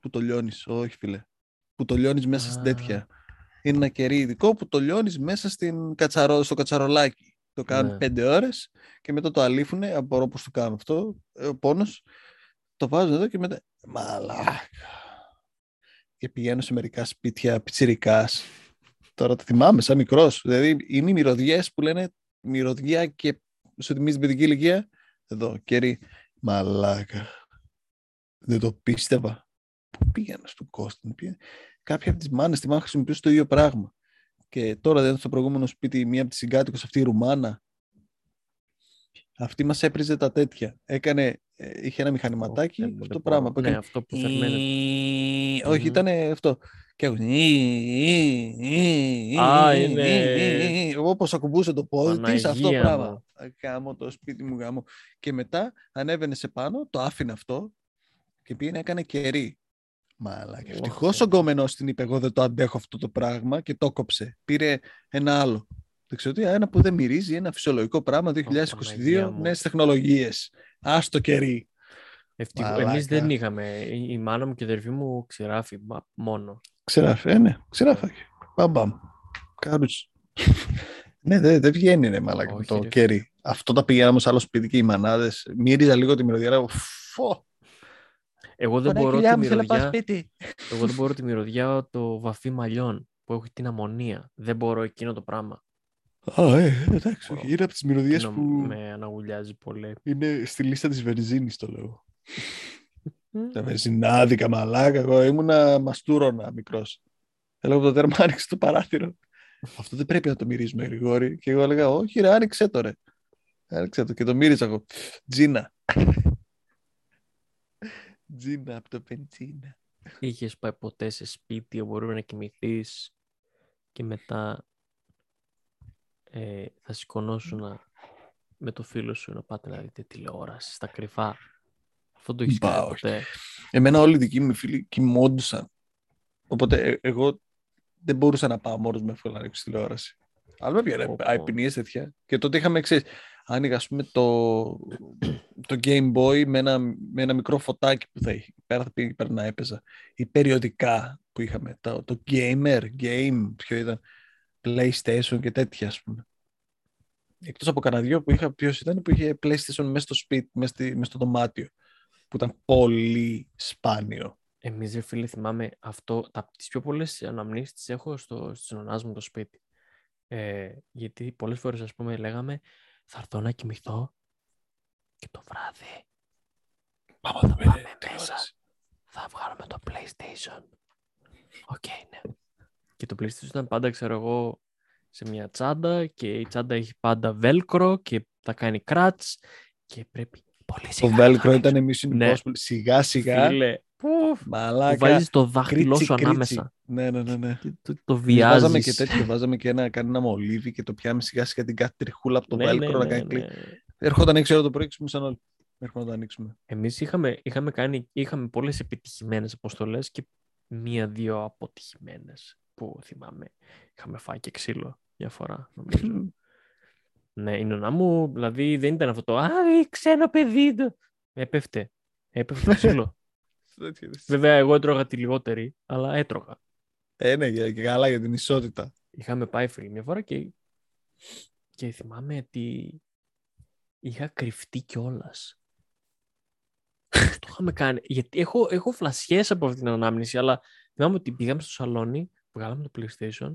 που το λιώνεις. Όχι, φίλε. Που το λιώνεις μέσα στην Α. τέτοια. Είναι ένα κερί ειδικό που το λιώνεις μέσα στην κατσαρό, στο κατσαρολάκι. Το κάνουν Ναι. πέντε ώρες και μετά το αλήφουνε. Απορώ πώς το κάνουν αυτό. ε, Ο πόνος. Το βάζουν εδώ και μετά... Μαλάκα. Και πηγαίνω σε μερικά σπίτια πιτσιρικάς. Τώρα το θυμάμαι σαν μικρός. Δηλαδή είναι οι μυρωδιές που λένε μυρωδιά και σου θυμίζει την παιδική ηλικία. Εδώ, κερί. Μαλάκα. Δεν το πίστευα. Πού πήγαινα στον Κώστα. Πήγαινα. Κάποια από τις μάνες θυμάμαι χρησιμοποιούσε το ίδιο πράγμα. Και τώρα δεν στο προηγούμενο σπίτι μία από τις συγκάτοικες αυτή η Ρουμάνα. Αυτή μας έπριζε τα τέτοια. Έκανε, ε, είχε ένα μηχανηματάκι, δεν αυτό μπορώ. το πράγμα που Ναι, έκανε. αυτό που θερμαίνεται. Όχι, Μμμ. ήταν αυτό. Και έκανε. Α, είναι- Όπως ακουμπούσε το πόδι της, αυτό το Παναγία πράγμα. μου. Γάμο το σπίτι μου, γάμο. Και μετά ανέβαινε σε πάνω, το άφηνε αυτό και πήγαινε έκανε κερί. Μαλάκα. Ωχ, Ευτυχώς Θεέ. ο γκόμενό την είπε: Εγώ δεν το αντέχω αυτό το πράγμα και το κόψε. Πήρε ένα άλλο. Δεν ξέρω τι, ένα που δεν μυρίζει, ένα φυσιολογικό πράγμα 2022, Παναγία μου. νέες τεχνολογίες. Άστο κερί. Ευτυχώς. Μαλάκα. Εμείς δεν είχαμε. Η η μάνα μου και η αδερφή μου ξηράφει μα- μόνο. Ξεράφε, ε, ναι, ξεράφαγε. Μπαμπαμ. Κάρουτσι. ναι, δεν δεν βγαίνει ρε μαλάκα με Όχι, το ρε. κέρι. Αυτό τα πηγαίναμε σε άλλο σπίτι και οι μανάδες. Μύριζα λίγο τη μυρωδιά, λέγω, φω. Εγώ δεν Παναγία μπορώ κοιλιά τη μου, θέλω να πάω μυρωδιά, σπίτι. εγώ δεν μπορώ τη μυρωδιά το βαφή μαλλιών που έχει την αμμονία. Δεν μπορώ εκείνο το πράγμα. Α, ε, εντάξει, Μπορώ. όχι. Είναι από τις μυρωδιές Εκείνο που με αναγουλιάζει πολύ. είναι στη λίστα της βενζίνης το λέω. Μμ. Τα βενζινάδικα μαλάκα, εγώ ήμουνα μαστούρωνα μικρός. Έλεγα από το τέρμα άνοιξε το παράθυρο. Αυτό δεν πρέπει να το μυρίζουμε Γρηγόρη. Και εγώ έλεγα, όχι ρε, άνοιξε το ρε. Άνοιξε το και το μύριζα εγώ. Τζίνα. Τζίνα από το πεντσίνα. Είχες πάει ποτέ σε σπίτι όπου μπορούμε να κοιμηθείς και μετά ε, θα σηκωνώσουν με το φίλο σου να πάτε να δείτε τηλεόραση στα κρυφά. Αυτό το έχεις Μπα, κάνει όχι. ποτέ. Εμένα όλοι οι δικοί μου φίλοι κοιμόντουσαν. Οπότε ε, εγώ δεν μπορούσα να πάω μόνος μου εύκολα να ρίξω τηλεόραση. Αλλά με πιάνε Πω, πω. αϊπνίες τέτοια. Και τότε είχαμε, ξέρεις, άνοιγα ας πούμε το, το Game Boy με ένα, με ένα μικρό φωτάκι που θα είχε. Πέρα θα πήγε πέρα να έπαιζα. Ή περιοδικά που είχαμε. Το, το Gamer, Game, ποιο ήταν, PlayStation και τέτοια ας πούμε. Εκτός από κανένα δυο που είχα, ποιος ήταν που είχε PlayStation μέσα στο σπίτι, μέσα, στη, μέσα στο δωμάτιο. Που ήταν πολύ σπάνιο. Εμείς ρε φίλε θυμάμαι αυτό, τα, τις πιο πολλές αναμνήσεις τις έχω στο, στις νονάς μου το σπίτι. Ε, γιατί πολλές φορές ας πούμε λέγαμε θα έρθω να κοιμηθώ και το βράδυ Πάμε να δούμε Πάμε τηλεόραση. μέσα. θα βγάλουμε το PlayStation. Οκ, ναι. Και το PlayStation ήταν πάντα, ξέρω εγώ, σε μια τσάντα και η τσάντα έχει πάντα velcro και θα κάνει κρατς και πρέπει πολύ Το σιγά. να Velcro ανοίξεις. ήταν Mission Ναι. Impossible. Σιγά σιγά. Φίλε, πουφ, που Μαλάκα. βάζεις το δάχτυλό κρίτσι, σου κρίτσι. ανάμεσα. Ναι, ναι, ναι. ναι. Και το, το Εμείς βιάζεις. Βάζαμε και τέτοιο, βάζαμε και ένα, κανένα μολύβι και το πιάμε σιγά σιγά την κάθε τριχούλα από το Ναι, Velcro ναι, να ναι, κάνει ναι. κλικ. Έρχονταν 6 ώρα το πρωί, ξυπνούσαν όλοι. Έρχονταν να το ανοίξουμε. Εμείς είχαμε, είχαμε, κάνει, είχαμε πολλές επιτυχημένες αποστολές και μία-δύο αποτυχημένες που θυμάμαι. Είχαμε φάει και ξύλο μια φορά, νομίζω. ναι, η νονά μου, δηλαδή δεν ήταν αυτό το «Α, ε, ξένο παιδί του». Έπεφτε. Έπεφτε το ξύλο. Βέβαια, εγώ έτρωγα τη λιγότερη, αλλά έτρωγα. Ε, ναι, για- και καλά για την ισότητα. Είχαμε πάει φίλοι μια φορά και, και θυμάμαι ότι είχα κρυφτεί κιόλας. το είχαμε κάνει. Γιατί έχω, έχω φλασιές από αυτήν την ανάμνηση, αλλά θυμάμαι ότι πήγαμε στο σαλόνι, βγάλαμε το PlayStation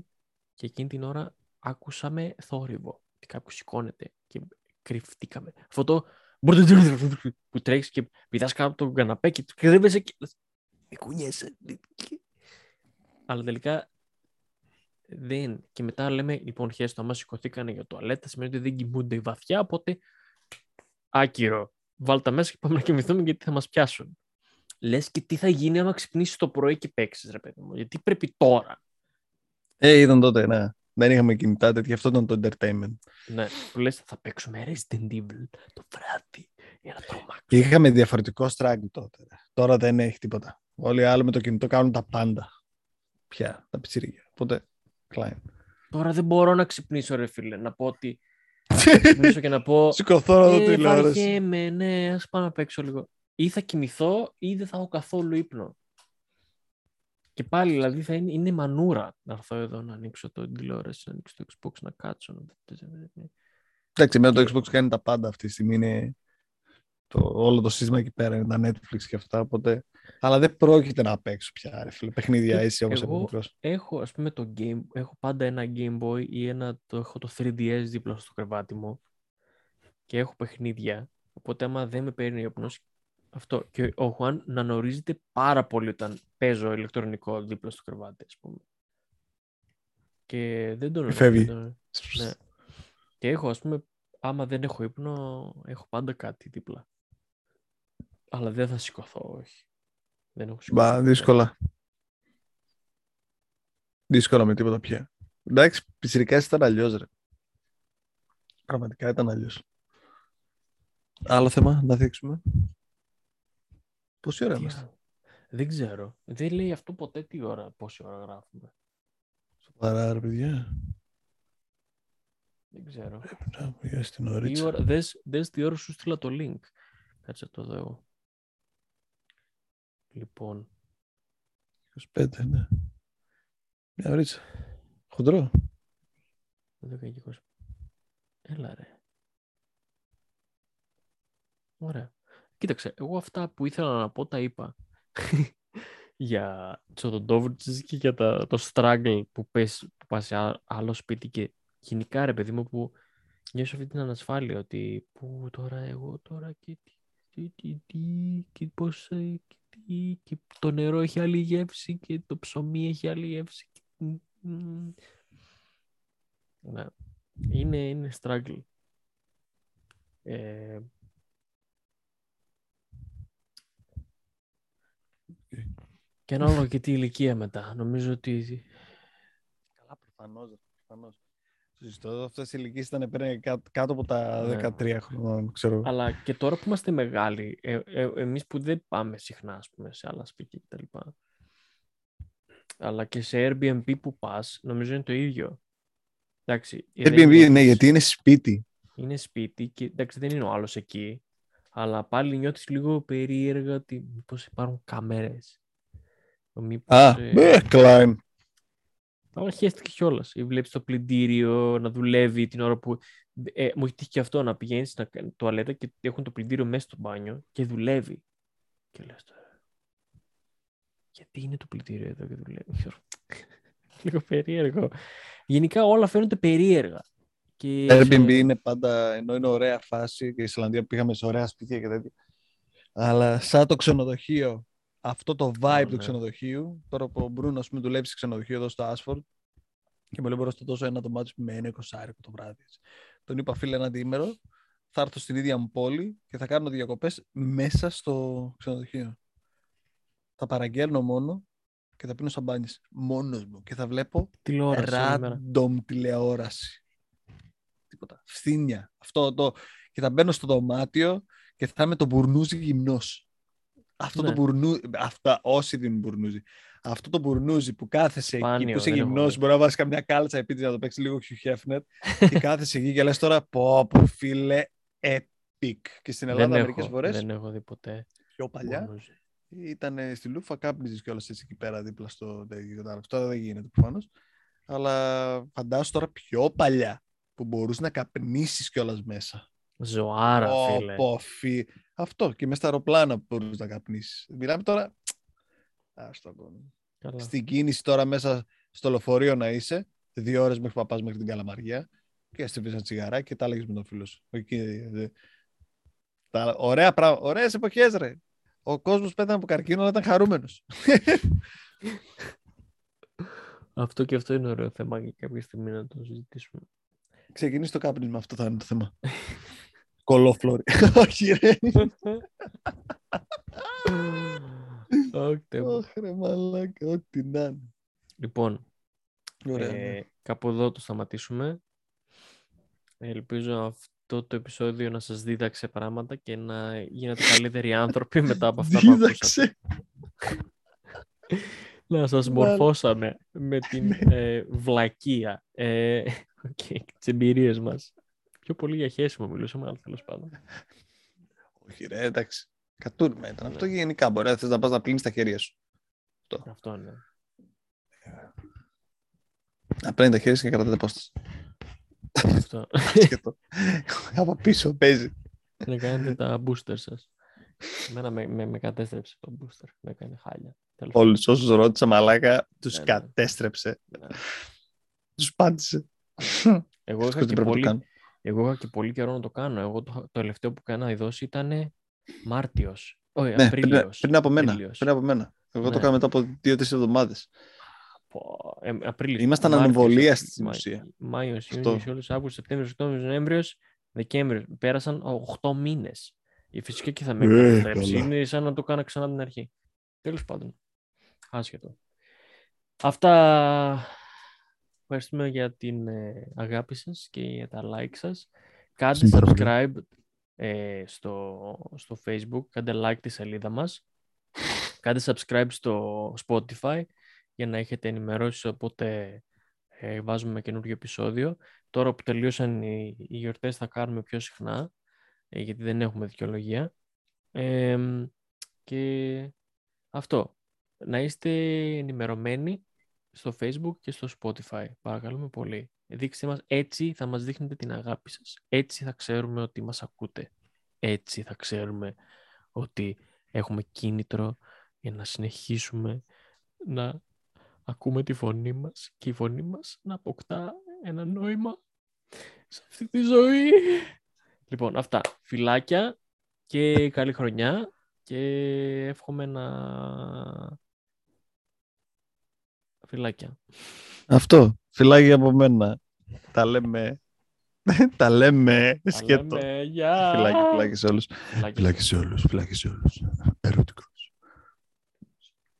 και εκείνη την ώρα άκουσαμε θόρυβο. Και κάποιος σηκώνεται και κρυφτήκαμε. Αυτό το που τρέχεις και πηδάς κάτω από τον καναπέ και κρύβεσαι και. Με κουνιέσαι. Αλλά τελικά δεν. Και μετά λέμε, λοιπόν, χέστο, άμα σηκωθήκανε για το τουαλέτα, σημαίνει ότι δεν κοιμούνται βαθιά, οπότε άκυρο. Βάλ τα μέσα και πάμε να κοιμηθούμε γιατί θα μας πιάσουν. Λες και τι θα γίνει άμα ξυπνήσεις το πρωί και παίξεις, ρε παιδί μου. Γιατί πρέπει τώρα. Ε, ήταν τότε, ναι. Δεν είχαμε κινητά τέτοια, αυτό ήταν το entertainment. Ναι, που λες θα παίξουμε Resident Evil το βράδυ για να τρομάξουμε. Είχαμε διαφορετικό struggle τότε. Τώρα δεν έχει τίποτα. Όλοι οι άλλοι με το κινητό κάνουν τα πάντα. Πια, τα πιτσιρίγια. Οπότε, κλάιν. Τώρα δεν μπορώ να ξυπνήσω ρε φίλε, να πω ότι θα ξυπνήσω και να πω Σηκωθώ να δω ε, τηλεόραση. βαριέμαι, ναι, ας πάω να παίξω λίγο. Ή θα κοιμηθώ ή δεν θα έχω καθόλου ύπνο. Και πάλι δηλαδή θα είναι, είναι μανούρα να έρθω εδώ να ανοίξω το τηλεόραση, να ανοίξω το Xbox, να κάτσω. Να... Εντάξει, εμένα το Xbox κάνει τα πάντα αυτή τη στιγμή. Είναι το, όλο το σύστημα εκεί πέρα, είναι τα Netflix και αυτά. Οπότε... Αλλά δεν πρόκειται να παίξω πια, ρε φίλε. Παιχνίδια Και έτσι όπως εγώ- από μικρός. Έχω ας πούμε το game, έχω πάντα ένα Game Boy ή ένα, το, έχω το 3DS δίπλα στο κρεβάτι μου και έχω παιχνίδια. Οπότε άμα δεν με παίρνει ο ύπνος, αυτό. Και ο Χουάν να νορίζεται πάρα πολύ όταν παίζω ηλεκτρονικό δίπλα στο κρεβάτι, ας πούμε. Και δεν τον Φεύγει. δεν τον- Ναι. Και έχω, ας πούμε, άμα δεν έχω ύπνο, έχω πάντα κάτι δίπλα. Αλλά δεν θα σηκωθώ, όχι. Δεν έχω σηκωθεί. Μπα, δύσκολα. Δύσκολα με τίποτα πια. Εντάξει, πιτσιρικά ήταν αλλιώς, ρε. Πραγματικά ήταν αλλιώς. Άλλο θέμα να δείξουμε. Πόση ώρα Τι είμαστε; άλλο. Δεν ξέρω. Δεν λέει αυτό ποτέ τι ώρα, πόση ώρα γράφουμε. Σοβαρά, ρε παιδιά. Δεν ξέρω. Να πήγα στην Τι ωρίτσα. ώρα, δες, δες τι ώρα σου στείλα το link. Κάτσε να το δω εγώ. Λοιπόν, 25, ναι. Μια ωρίτσα. Χοντρό. 12 και 20. Έλα ρε. Ωραία. Κοίταξε, εγώ αυτά που ήθελα να πω τα είπα. για Τσοδοντόβριτσες και για τα, το struggle που, πες, που πας σε α- άλλο σπίτι και γενικά ρε παιδί μου που νιώσω αυτή την ανασφάλεια ότι που τώρα εγώ τώρα και τι, τι, τι, τι και πώς ε, και, τι, και το νερό έχει άλλη γεύση και το ψωμί έχει άλλη γεύση. και- μ, μ. Ναι. Είναι, είναι struggle. Ε, και ανάλογα και τι ηλικία μετά. Νομίζω ότι Καλά, προφανώς. Προφανώς. Σωστό. Αυτές οι ηλικίες ήταν πριν κάτω, κάτω από τα Ναι. 13 χρόνια, ξέρω. Αλλά και τώρα που είμαστε μεγάλοι, ε, ε, εμείς που δεν πάμε συχνά ας πούμε, σε άλλα σπίτια κτλ. Αλλά και σε Airbnb που πας, νομίζω είναι το ίδιο. Εντάξει, δεν Airbnb, ναι, νιώθεις- γιατί είναι σπίτι. είναι σπίτι και εντάξει δεν είναι ο άλλος εκεί, αλλά πάλι νιώθεις λίγο περίεργα ότι μήπως υπάρχουν κάμερες. Μήπως, Α, ε, ε, Klein. Αλλά χαίστηκες κιόλας. Ή βλέπεις το πλυντήριο να δουλεύει την ώρα που. Ε, μου έχει τύχει και αυτό να πηγαίνεις στην τουαλέτα και έχουν το πλυντήριο μέσα στο μπάνιο και δουλεύει. Και λες τώρα. Γιατί είναι το πλυντήριο εδώ και δουλεύει; ξέρω. Λίγο περίεργο. Γενικά όλα φαίνονται περίεργα. Και Airbnb σε- είναι πάντα, ενώ είναι ωραία φάση και η Ισλανδία πήγαμε σε ωραία σπίτια και τέτοια. Αλλά σαν το ξενοδοχείο, αυτό το vibe Ω, του ναι. ξενοδοχείου, τώρα που ο Μπρούνος, ας πούμε, δουλεύει σε ξενοδοχείο εδώ στο Άσφορντ και μου λέει μπορώ να στο δώσω ένα δωμάτιο με ένα εικοσάρικο το βράδυ. έτσι. Τον είπα φίλε ένα διήμερο, θα έρθω στην ίδια μου πόλη και θα κάνω διακοπές μέσα στο ξενοδοχείο. Θα παραγγέλνω μόνο και θα πίνω σαμπάνιες μόνος μου και θα βλέπω τηλεόραση όλη μέρα. random τηλεόραση. Τίποτα. Φθήνια. Αυτό το. Και θα μπαίνω στο δωμάτιο και θα είμαι το μπουρνούζι γυμνός. Αυτό Ναι. το μπουρνούζι. Αυτά, όσοι δίνουν μπουρνούζι. Αυτό το μπουρνούζι που κάθεσαι εκεί, Σπάνιο, που είσαι δεν έχω γυμνός, δει. μπορεί να βάλει καμιά κάλτσα επίτηδες να το παίξεις λίγο Hugh Hefner και κάθεσαι εκεί και λες τώρα πω πω φίλε epic. Και στην Ελλάδα δεν, μερικές έχω, φορές δεν έχω δει ποτέ. πιο παλιά Μπουρνούζι. ήταν στη Λούφα κάπνιζες κιόλας έτσι εκεί πέρα δίπλα στο τέτοιο. κατάλαβες. Τώρα δεν γίνεται προφανώς. Αλλά φαντάσου τώρα πιο παλιά που μπορούσες να καπνίσεις κιόλας μέσα. Ζωάρα, Ω, φίλε. πω, φι- Αυτό και μέσα στα αεροπλάνα που μπορούσες να καπνίσεις. Μιλάμε τώρα. Άστο ακόμα. Καλά. Στην κίνηση τώρα μέσα στο λεωφορείο να είσαι, δύο ώρες μέχρι που πας μέχρι την Καλαμαριά και αστυπείς ένα τσιγαράκι και τα έλεγε με τον φίλο σου. Εκεί, ε, τα, ωραία πράγμα, ωραίες εποχές ρε. Ο κόσμος πέθανε από καρκίνο, αλλά ήταν χαρούμενος. Αυτό και αυτό είναι ωραίο θέμα για κάποια στιγμή να το συζητήσουμε. Ξεκινήσει το κάπνισμα, αυτό θα είναι το θέμα. Κολόφλωρη. Όχι ρε. Όχι, Θεέ μου. Όχι ρε μαλάκα, ό,τι να είναι. Λοιπόν, Ωραία. ε, ναι. κάπου εδώ το σταματήσουμε. Ελπίζω αυτό το επεισόδιο να σας δίδαξε πράγματα και να γίνετε καλύτεροι άνθρωποι μετά από αυτά που ακούσατε. Δίδαξε. Να σας Μάλλον. μορφώσαμε με την ε, βλακεία ε, και τις εμπειρίες μας. Πιο πολύ για χέσιμο μιλούσαμε, αλλά τέλος πάντων. Όχι ρε, εντάξει. Κατούρμα ήταν. Ναι. Αυτό γενικά μπορεί να θες να πας να πλύνεις τα χέρια σου. Αυτό είναι. Να πλύνει τα χέρια σου και κρατάτε απόσταση. Αυτό. Σκέτο. Από πίσω παίζει. να κάνετε τα booster σας. Εμένα με, με, με κατέστρεψε το booster. Με έκανε χάλια. Τέλος πάντων. Όλους όσους ρώτησα μαλάκα, τους Ναι, ναι. κατέστρεψε. Ναι. Τους πάτησε. Εγώ είχα, Αυτό τι και πρέπει να το πολύ, κάνω. εγώ είχα και πολύ καιρό να το κάνω. Εγώ το, το τελευταίο που κάνα ειδώσει ήταν Μάρτιος. Όχι, Ναι, πριν, Απρίλιος. πριν από μένα. Απρίλιος. Πριν από μένα. Εγώ το Ναι. κάνω μετά από δύο-τρεις εβδομάδες. Πω, ε, Απρίλιος, Ήμασταν Μάρτιος, ανεμβολία Απρίλιος, στην Μα- ουσία. Μάιος, Αυτό. Ιούνιος, Ιούλιος, Αύγουστος, Σεπτέμβριος, Οκτώβριος, Νοέμβριος, Δεκέμβριος. Πέρασαν 8 μήνες. Η φυσικά και θα με Ε, καταστρέψει. καλά. Είναι σαν να το κάνω ξανά από την αρχή. Τέλος πάντων. Άσχετο. Αυτά. Ευχαριστούμε για την ε, αγάπη σας και για τα like σας. Κάντε Ευχαριστούμε πάρα subscribe ε, στο, στο facebook, κάντε like τη σελίδα μας. Κάντε subscribe στο Spotify για να έχετε ενημερώσεις όποτε ε, βάζουμε καινούργιο επεισόδιο. Τώρα που τελείωσαν οι, οι γιορτές θα κάνουμε πιο συχνά, ε, γιατί δεν έχουμε δικαιολογία. Ε, και αυτό. Να είστε ενημερωμένοι στο Facebook και στο Spotify. Παρακαλούμε πολύ. Δείξτε μας, έτσι θα μας δείχνετε την αγάπη σας. Έτσι θα ξέρουμε ότι μας ακούτε. Έτσι θα ξέρουμε ότι έχουμε κίνητρο για να συνεχίσουμε να ακούμε τη φωνή μας και η φωνή μας να αποκτά ένα νόημα σε αυτή τη ζωή. Λοιπόν, αυτά. Φιλάκια και καλή χρονιά και εύχομαι να... Φιλάκια. Αυτό. Φυλάκι από μένα. Τα λέμε. Τα λέμε. Τα Σκέτο. λέμε. Γεια. Φυλάκι, φυλάκι σε όλους. Φιλάκια. Φυλάκι σε όλους. Φυλάκι σε όλους. Ερωτικό.